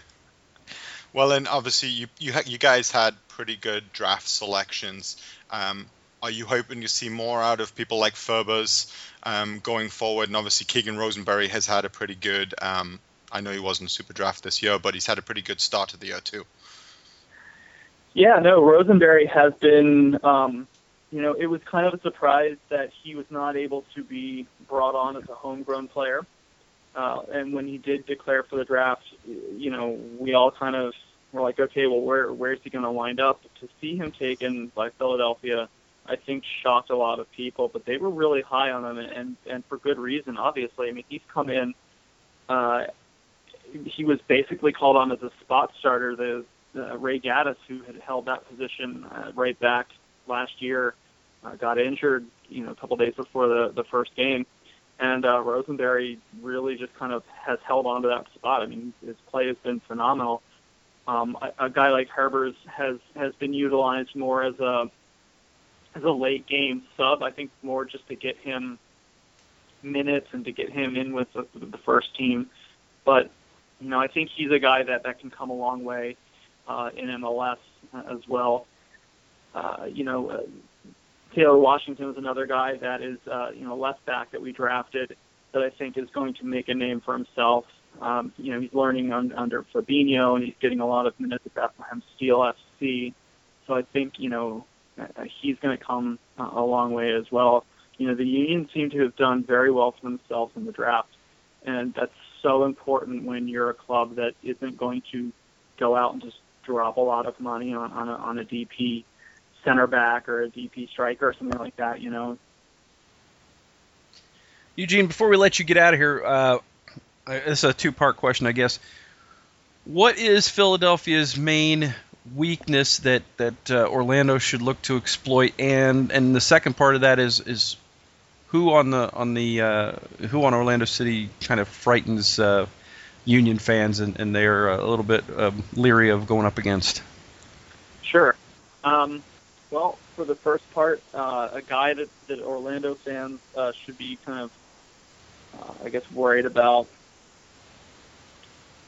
well, and obviously you you ha- you guys had pretty good draft selections. Um, are you hoping to see more out of people like Herbers um, going forward? And obviously, Keegan Rosenberry has had a pretty good. Um, I know he wasn't super draft this year, but he's had a pretty good start to the year too. Yeah, no, Rosenberry has been. Um, you know, it was kind of a surprise that he was not able to be brought on as a homegrown player. Uh, and when he did declare for the draft, you know, we all kind of were like, okay, well, where where's he going to wind up? To see him taken by Philadelphia I think shocked a lot of people, but they were really high on him, and and for good reason. Obviously, I mean he's come in. Uh, he was basically called on as a spot starter. The uh, Ray Gaddis, who had held that position uh, right back last year, uh, got injured. You know, a couple days before the the first game, and uh, Rosenberry really just kind of has held on to that spot. I mean, his play has been phenomenal. Um, a, a guy like Herbers has has been utilized more as a as a late game sub. I think more just to get him minutes and to get him in with the, the first team. But you know, I think he's a guy that that can come a long way uh, in MLS as well. Uh, you know, uh, Taylor Washington is another guy that is uh, you know left back that we drafted that I think is going to make a name for himself. Um, you know, he's learning on, under Fabinho and he's getting a lot of minutes at Bethlehem Steel FC. So I think you know uh, he's going to come uh, a long way as well. You know, the Union seem to have done very well for themselves in the draft, and that's so important when you're a club that isn't going to go out and just drop a lot of money on on a, on a DP center back or a DP striker or something like that. You know. Eugene, before we let you get out of here, uh, this is a two-part question, I guess. What is Philadelphia's main weakness that that uh, Orlando should look to exploit, and and the second part of that is is who on the on the uh, who on Orlando City kind of frightens uh, Union fans, and, and they're a little bit um, leery of going up against. Sure. Um, well, for the first part, uh, a guy that, that Orlando fans uh, should be kind of, uh, I guess, worried about.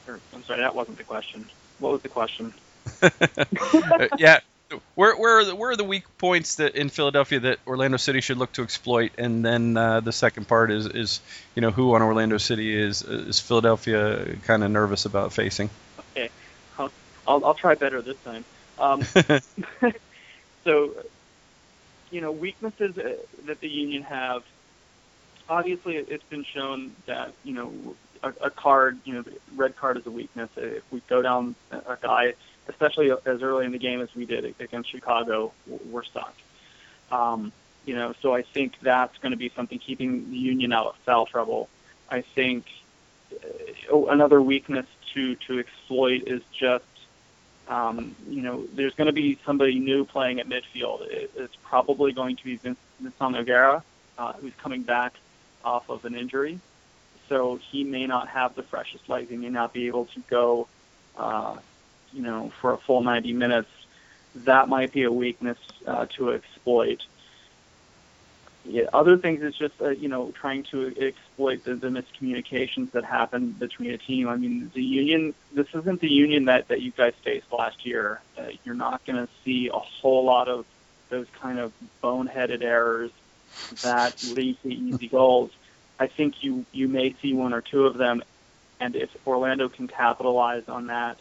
Or, I'm sorry, that wasn't the question. What was the question? yeah. Where, where, are the, where are the weak points that in Philadelphia that Orlando City should look to exploit? And then uh, the second part is, is you know who on Orlando City is is Philadelphia kind of nervous about facing? Okay, I'll, I'll, I'll try better this time. Um, so you know, weaknesses uh, that the union have. Obviously, it's been shown that you know a, a card, you know, red card is a weakness. If we go down a guy, especially as early in the game as we did against Chicago, we're stuck. Um, you know, so I think that's going to be something keeping the union out of foul trouble. I think uh, another weakness to to exploit is just um, you know, there's going to be somebody new playing at midfield. It, it's probably going to be Vincent Nogueira, uh, who's coming back off of an injury. So he may not have the freshest legs. He may not be able to go, uh, you know, for a full 90 minutes. That might be a weakness uh, to exploit yeah, other things is just uh, you know trying to exploit the, the miscommunications that happen between a team. I mean, the union. This isn't the union that that you guys faced last year. Uh, you're not going to see a whole lot of those kind of boneheaded errors that lead to easy goals. I think you you may see one or two of them, and if Orlando can capitalize on that,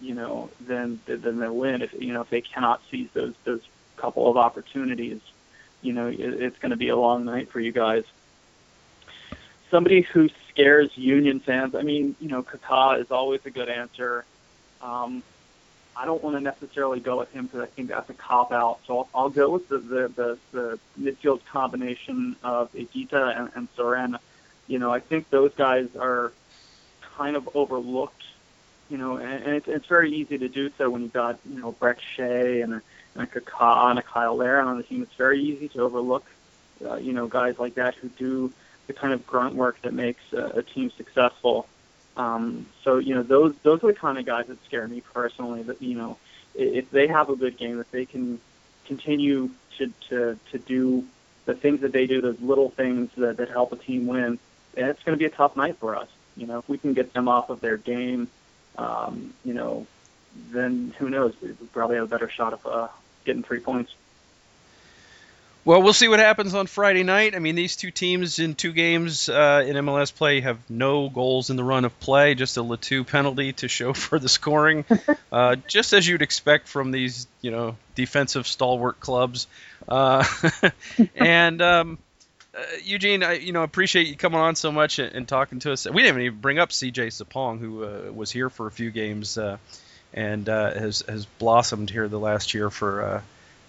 you know, then then they'll win. If you know if they cannot seize those those couple of opportunities you know, it's going to be a long night for you guys. Somebody who scares Union fans. I mean, you know, Kaká is always a good answer. Um, I don't want to necessarily go with him because I think that's a cop out. So I'll, I'll go with the, the, the, the midfield combination of Higuita and, and Cerén. You know, I think those guys are kind of overlooked. You know, and, and it's, it's very easy to do so when you've got you know Brek Shea and and a and a Cyle Larin on the team. It's very easy to overlook, uh, you know, guys like that who do the kind of grunt work that makes a, a team successful. Um, so you know, those those are the kind of guys that scare me personally. That you know, if they have a good game, if they can continue to to to do the things that they do, those little things that, that help a team win, it's going to be a tough night for us. You know, if we can get them off of their game, um, you know, then who knows? We probably have a better shot of uh, getting three points. Well, we'll see what happens on Friday night. I mean, these two teams in two games uh, in MLS play have no goals in the run of play, just a Le penalty to show for the scoring, uh, just as you'd expect from these, you know, defensive stalwart clubs. Uh, and um, uh, Eugene, I you know appreciate you coming on so much and, and, talking to us. We didn't even bring up CJ Sapong, who uh, was here for a few games uh, and uh, has has blossomed here the last year for uh,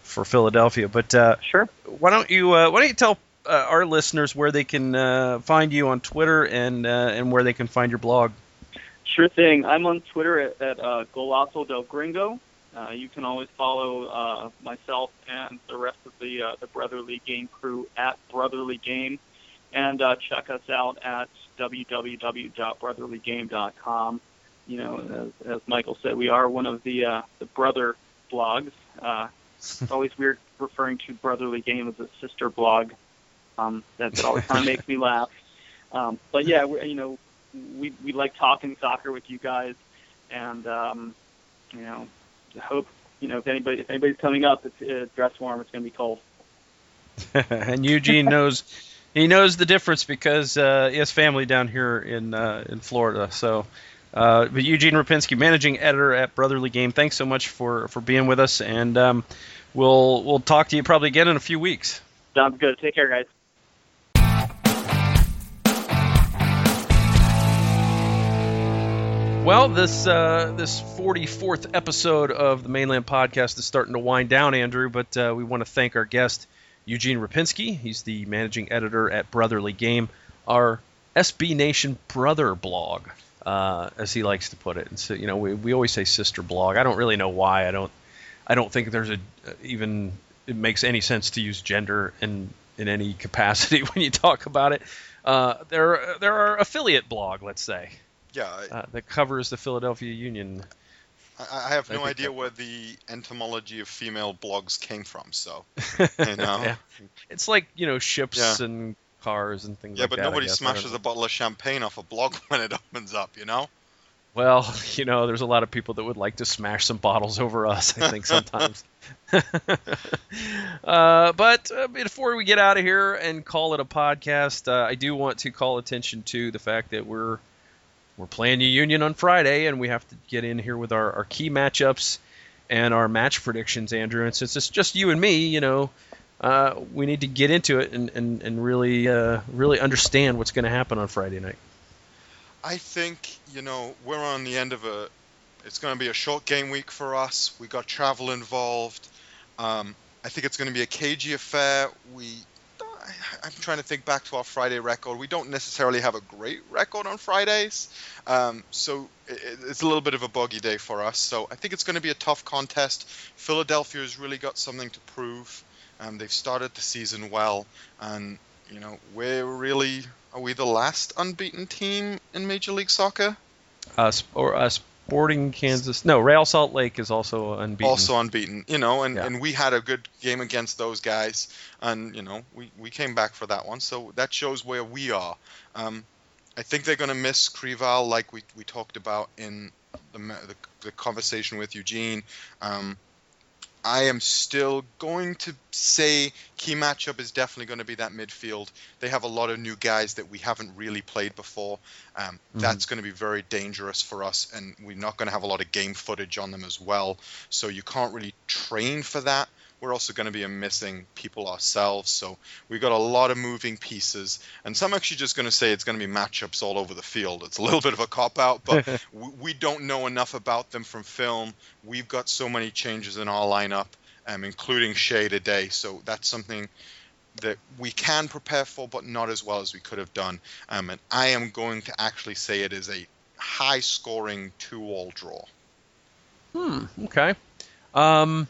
for Philadelphia. But uh, sure, why don't you uh, why don't you tell uh, our listeners where they can uh, find you on Twitter and and where they can find your blog? Sure thing. I'm on Twitter at, at Golazo del Gringo. you can always follow myself and the rest of the the Brotherly Game crew at Brotherly Game, and check us out at www.brotherlygame.com you know, as, as Michael said, we are one of the uh, the brother blogs. Uh, it's always weird referring to Brotherly Game as a sister blog. Um, that, that always kind of makes me laugh. Um, but yeah, we, you know, we we like talking soccer with you guys, and um, you know, hope you know if anybody if anybody's coming up, it's uh, dress warm. It's going to be cold. and Eugene knows he knows the difference because uh, he has family down here in uh, in Florida. So uh, but Eugene Rupinski, managing editor at Brotherly Game, thanks so much for, for being with us, and um, we'll we'll talk to you probably again in a few weeks. Sounds good. Take care, guys. Well, this uh, this 44th episode of the Mane Land Podcast is starting to wind down, Andrew. But uh, we want to thank our guest Eugene Rupinski. He's the managing editor at Brotherly Game, our SB Nation brother blog uh, as he likes to put it. And so, you know, we, we always say sister blog. I don't really know why. I don't I don't think there's a even it makes any sense to use gender in in any capacity when you talk about it. Uh, there there are affiliate blog, let's say. Yeah. I, uh, that covers the Philadelphia Union. I, I have no idea that, where the entomology of female blogs came from. So, you know, yeah. it's like you know ships yeah. and cars and things yeah, like that. Yeah, but nobody smashes a bottle of champagne off a block when it opens up, you know? Well, you know, there's a lot of people that would like to smash some bottles over us, I think, sometimes. uh, but uh, before we get out of here and call it a podcast, uh, I do want to call attention to the fact that we're we're playing New Union on Friday, and we have to get in here with our, our key matchups and our match predictions, Andrew. And since it's just you and me, you know, uh, we need to get into it and, and, and really uh, really understand what's going to happen on Friday night. I think you know we're on the end of a. It's going to be a short game week for us. We got travel involved. Um, I think it's going to be a cagey affair. We I'm trying to think back to our Friday record. We don't necessarily have a great record on Fridays, um, so it, it's a little bit of a buggy day for us. So I think it's going to be a tough contest. Philadelphia has really got something to prove. Um, they've started the season well, and you know we're really are we the last unbeaten team in Major League Soccer? Uh, or uh, Sporting Kansas. No, Real Salt Lake is also unbeaten. Also unbeaten, you know, and, yeah. and we had a good game against those guys, and you know we, we came back for that one, so that shows where we are. Um, I think they're going to miss Creavalle, like we, we talked about in the, the, the conversation with Eugene. Um, I am still going to say key matchup is definitely going to be that midfield. They have a lot of new guys that we haven't really played before. Um, mm-hmm. That's going to be very dangerous for us, and we're not going to have a lot of game footage on them as well. So you can't really train for that we're also going to be missing people ourselves. So we've got a lot of moving pieces. And some actually just going to say it's going to be matchups all over the field. It's a little bit of a cop out, but we don't know enough about them from film. We've got so many changes in our lineup, um, including Shea today. So that's something that we can prepare for, but not as well as we could have done. Um, and I am going to actually say it is a high scoring two all draw. Hmm. Okay. Um,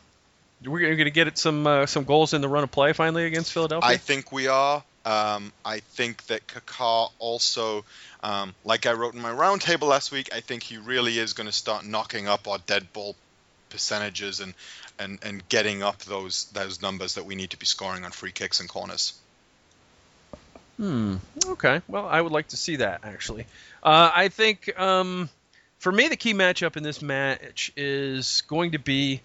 we're going to get some uh, some goals in the run of play finally against Philadelphia. I think we are. Um, I think that Kaká also, um, like I wrote in my roundtable last week, I think he really is going to start knocking up our dead ball percentages and, and, and getting up those those numbers that we need to be scoring on free kicks and corners. Hmm. Okay. Well, I would like to see that actually. Uh, I think um, for me the key matchup in this match is going to be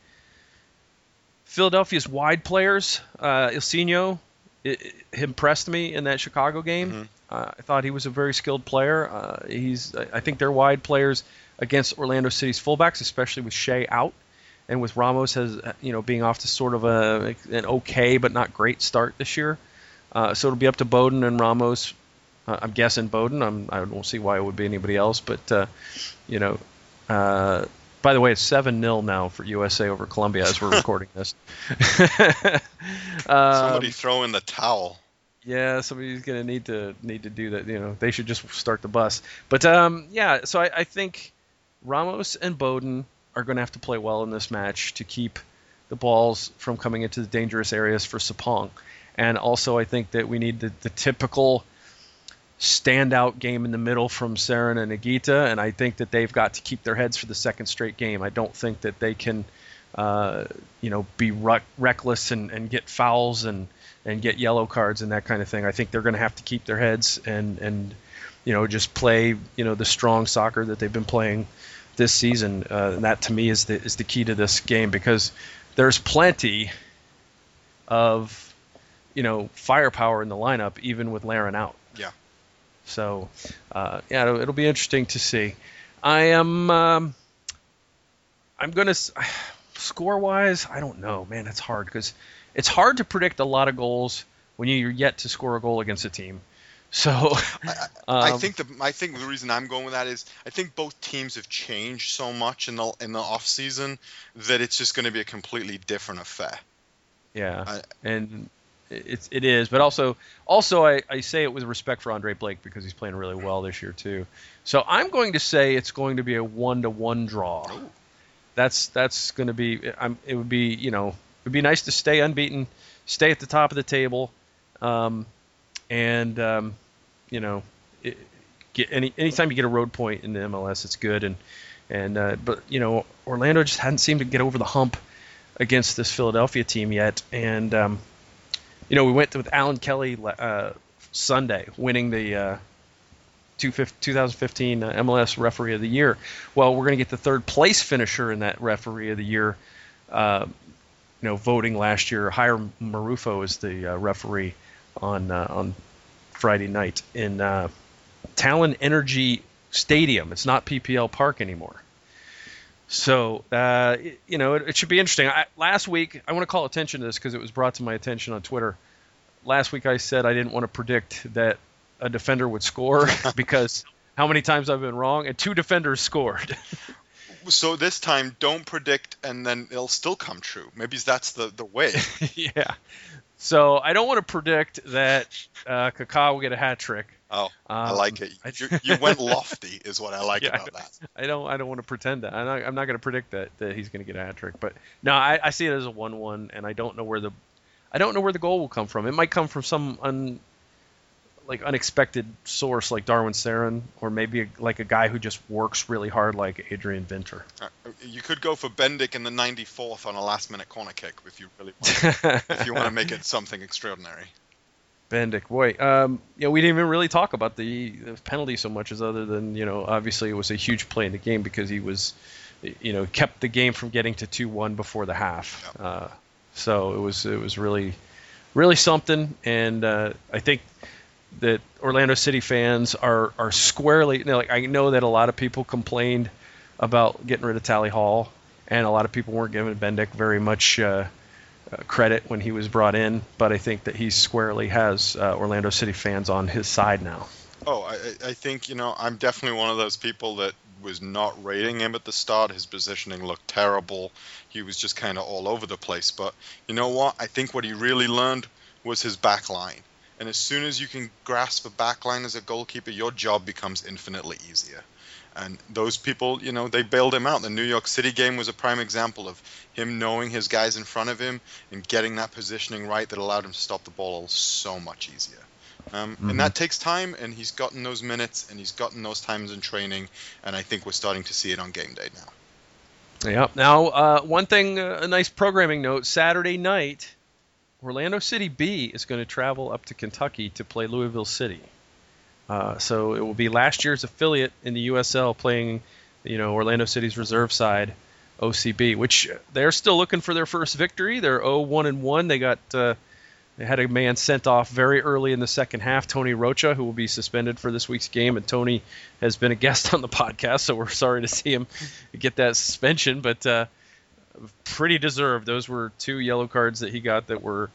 Philadelphia's wide players, uh, it impressed me in that Chicago game. Mm-hmm. Uh, I thought he was a very skilled player. Uh, he's, I think they're wide players against Orlando City's fullbacks, especially with Shea out and with Ramos has, you know, being off to sort of a an okay but not great start this year. Uh, so it'll be up to Bowden and Ramos. Uh, I'm guessing Bowden. I'm, I don't see why it would be anybody else, but uh, you know, uh, by the way, it's seven 0 now for USA over Colombia as we're recording this. um, Somebody throw in the towel. Yeah, somebody's gonna need to need to do that. You know, they should just start the bus. But um, yeah, so I, I think Ramos and Bowden are going to have to play well in this match to keep the balls from coming into the dangerous areas for Sapong. And also, I think that we need the, the typical standout game in the middle from Cerén and Higuita, and I think that they've got to keep their heads for the second straight game. I don't think that they can, uh, you know, be reckless and, and get fouls and, and get yellow cards and that kind of thing. I think they're going to have to keep their heads and and you know just play you know the strong soccer that they've been playing this season. Uh, and that to me is the is the key to this game because there's plenty of you know firepower in the lineup even with Larin out. Yeah. So, uh, yeah, it'll, it'll, be interesting to see. I am. Um, I'm gonna score wise. I don't know, man. It's hard because it's hard to predict a lot of goals when you're yet to score a goal against a team. So I, I um, think the I think the reason I'm going with that is I think both teams have changed so much in the in the off season that it's just going to be a completely different affair. Yeah, I, and it's it is, but also also I, I say it with respect for Andre Blake because he's playing really well this year too. So I'm going to say it's going to be a one to one draw. That's that's going to be. I'm, it would be you know it would be nice to stay unbeaten, stay at the top of the table, um, and um, you know it, get any anytime you get a road point in the MLS, it's good. And and uh, but you know Orlando just hadn't seemed to get over the hump against this Philadelphia team yet, and um, you know, we went with Alan Kelly uh, Sunday, winning the uh, 2015 uh, MLS Referee of the Year. Well, we're going to get the third place finisher in that Referee of the Year. Uh, you know, voting last year, Jair Marufo is the uh, referee on uh, on Friday night in Talen Energy Stadium. It's not PPL Park anymore. So, uh, you know, it, it, should be interesting. I, last week, I want to call attention to this because it was brought to my attention on Twitter. Last week, I said I didn't want to predict that a defender would score because how many times I've been wrong, and two defenders scored. so this time, don't predict, and then it'll still come true. Maybe that's the the way. yeah. So I don't want to predict that uh, Kaká will get a hat trick. Oh, um, I like it. You, you, went lofty, is what I like yeah, about that. I don't. I don't want to pretend that. I'm not, I'm not going to predict that that he's going to get a hat trick. But no, I, I see it as a one-one, and I don't know where the, I don't know where the goal will come from. It might come from some un, like unexpected source like Darwin Cerén, or maybe a, like a guy who just works really hard like Adrian Winter. Uh, you could go for Bendik in the 94th on a last-minute corner kick if you really want. if you want to make it something extraordinary. Bendik, boy, um, you know, we didn't even really talk about the, the penalty so much as other than you know, obviously it was a huge play in the game because he was, you know, kept the game from getting to two one before the half. Yep. Uh, so it was it was really, really something, and uh, I think that Orlando City fans are are squarely. You know, like I know that a lot of people complained about getting rid of Tally Hall, and a lot of people weren't giving Bendik very much. Uh, uh, credit when he was brought in, but I think that he squarely has uh, Orlando City fans on his side now. Oh, I, I think, you know, I'm definitely one of those people that was not rating him at the start. His positioning looked terrible. He was just kind of all over the place. But you know what? I think what he really learned was his back line. And as soon as you can grasp a back line as a goalkeeper, your job becomes infinitely easier. And those people, you know, they bailed him out. The New York City game was a prime example of him knowing his guys in front of him and getting that positioning right that allowed him to stop the ball so much easier. Um, mm-hmm. And that takes time, and he's gotten those minutes and he's gotten those times in training, and I think we're starting to see it on game day now. Yeah. Now, uh, one thing, uh, a nice programming note Saturday night, Orlando City B is going to travel up to Kentucky to play Louisville City. Uh, so it will be last year's affiliate in the USL playing, you know, Orlando City's reserve side, OCB, which they're still looking for their first victory. They're 0-1 and 1. They got uh, they had a man sent off very early in the second half, Tony Rocha, who will be suspended for this week's game. And Tony has been a guest on the podcast, so we're sorry to see him get that suspension, but uh, pretty deserved. Those were two yellow cards that he got that were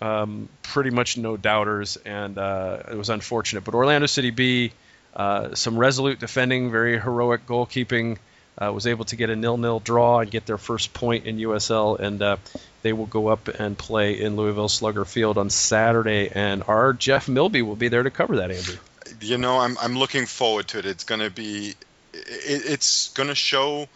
um, pretty much no doubters, and uh, it was unfortunate. But Orlando City B, uh, some resolute defending, very heroic goalkeeping, uh, was able to get a nil-nil draw and get their first point in USL, and uh, they will go up and play in Louisville Slugger Field on Saturday. And our Jeff Milby will be there to cover that, Andrew. You know, I'm I'm looking forward to it. It's going to be, it, it's going to show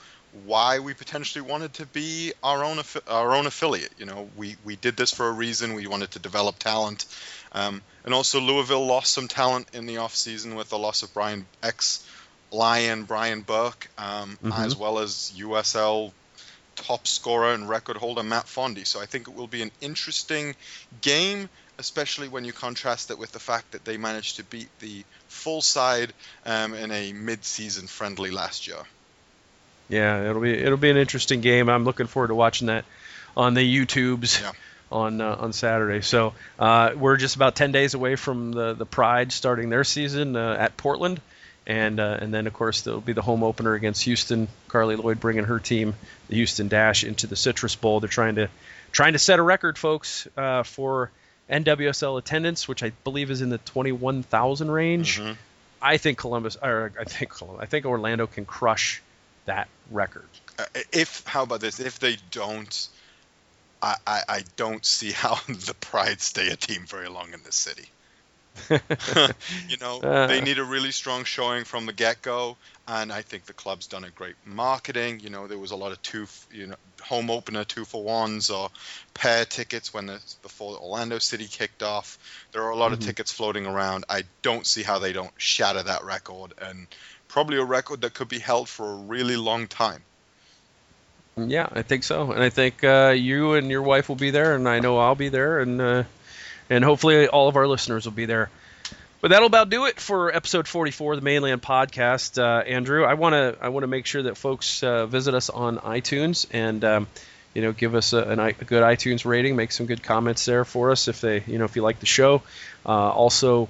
why we potentially wanted to be our own our own affiliate. You know, we we did this for a reason. We wanted to develop talent, um, and also Louisville lost some talent in the off season with the loss of Brian ex Lion Brian Burke, um, mm-hmm. as well as USL top scorer and record holder Matt Fondy. So I think it will be an interesting game, especially when you contrast it with the fact that they managed to beat the full side um, in a mid-season friendly last year yeah, it'll be it'll be an interesting game. I'm looking forward to watching that on the YouTubes. Yeah. On, uh, on Saturday, so uh, we're just about 10 days away from the, the Pride starting their season uh, at Portland, and uh, and then of course there'll be the home opener against Houston. Carli Lloyd bringing her team, the Houston Dash, into the Citrus Bowl. They're trying to trying to set a record, folks, uh, for NWSL attendance, which I believe is in the 21,000 range. Mm-hmm. I think Columbus, or I think I think Orlando can crush that record. Uh, if how about this? If they don't, I, I, I don't see how the Pride stay a team very long in this city. you know, uh, they need a really strong showing from the get-go, and I think the club's done a great marketing. You know, there was a lot of two, you know, home opener two for ones or pair tickets when the before Orlando City kicked off. There are a lot mm-hmm. of tickets floating around. I don't see how they don't shatter that record and probably a record that could be held for a really long time. Yeah, I think so, and I think uh, you and your wife will be there, and I know I'll be there, and uh, and hopefully all of our listeners will be there. But that'll about do it for episode 44 of the Mane Land Podcast. Uh, Andrew, I want to I want to make sure that folks uh, visit us on iTunes and um, you know give us a, a, good iTunes rating, make some good comments there for us if they you know if you like the show. Uh, also,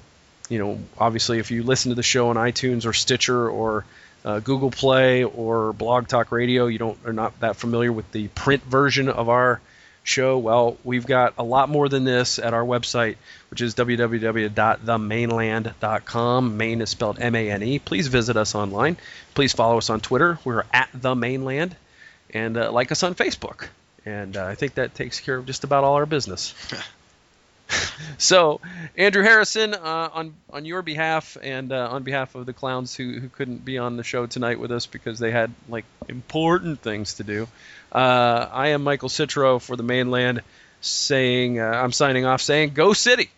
you know, obviously, if you listen to the show on iTunes or Stitcher or uh, Google Play or Blog Talk Radio, you don't are not that familiar with the print version of our show, well, we've got a lot more than this at our website, which is www.themaneland.com. Mane is spelled M-A-N-E. Please visit us online. Please follow us on Twitter. We're at the Mane Land, and uh, like us on Facebook. And uh, I think that takes care of just about all our business. so, Andrew Harrison, uh, on on your behalf and uh, on behalf of the clowns who, who couldn't be on the show tonight with us because they had like important things to do, uh, I am Michael Citro for the Mane Land, saying uh, I'm signing off, saying Go City.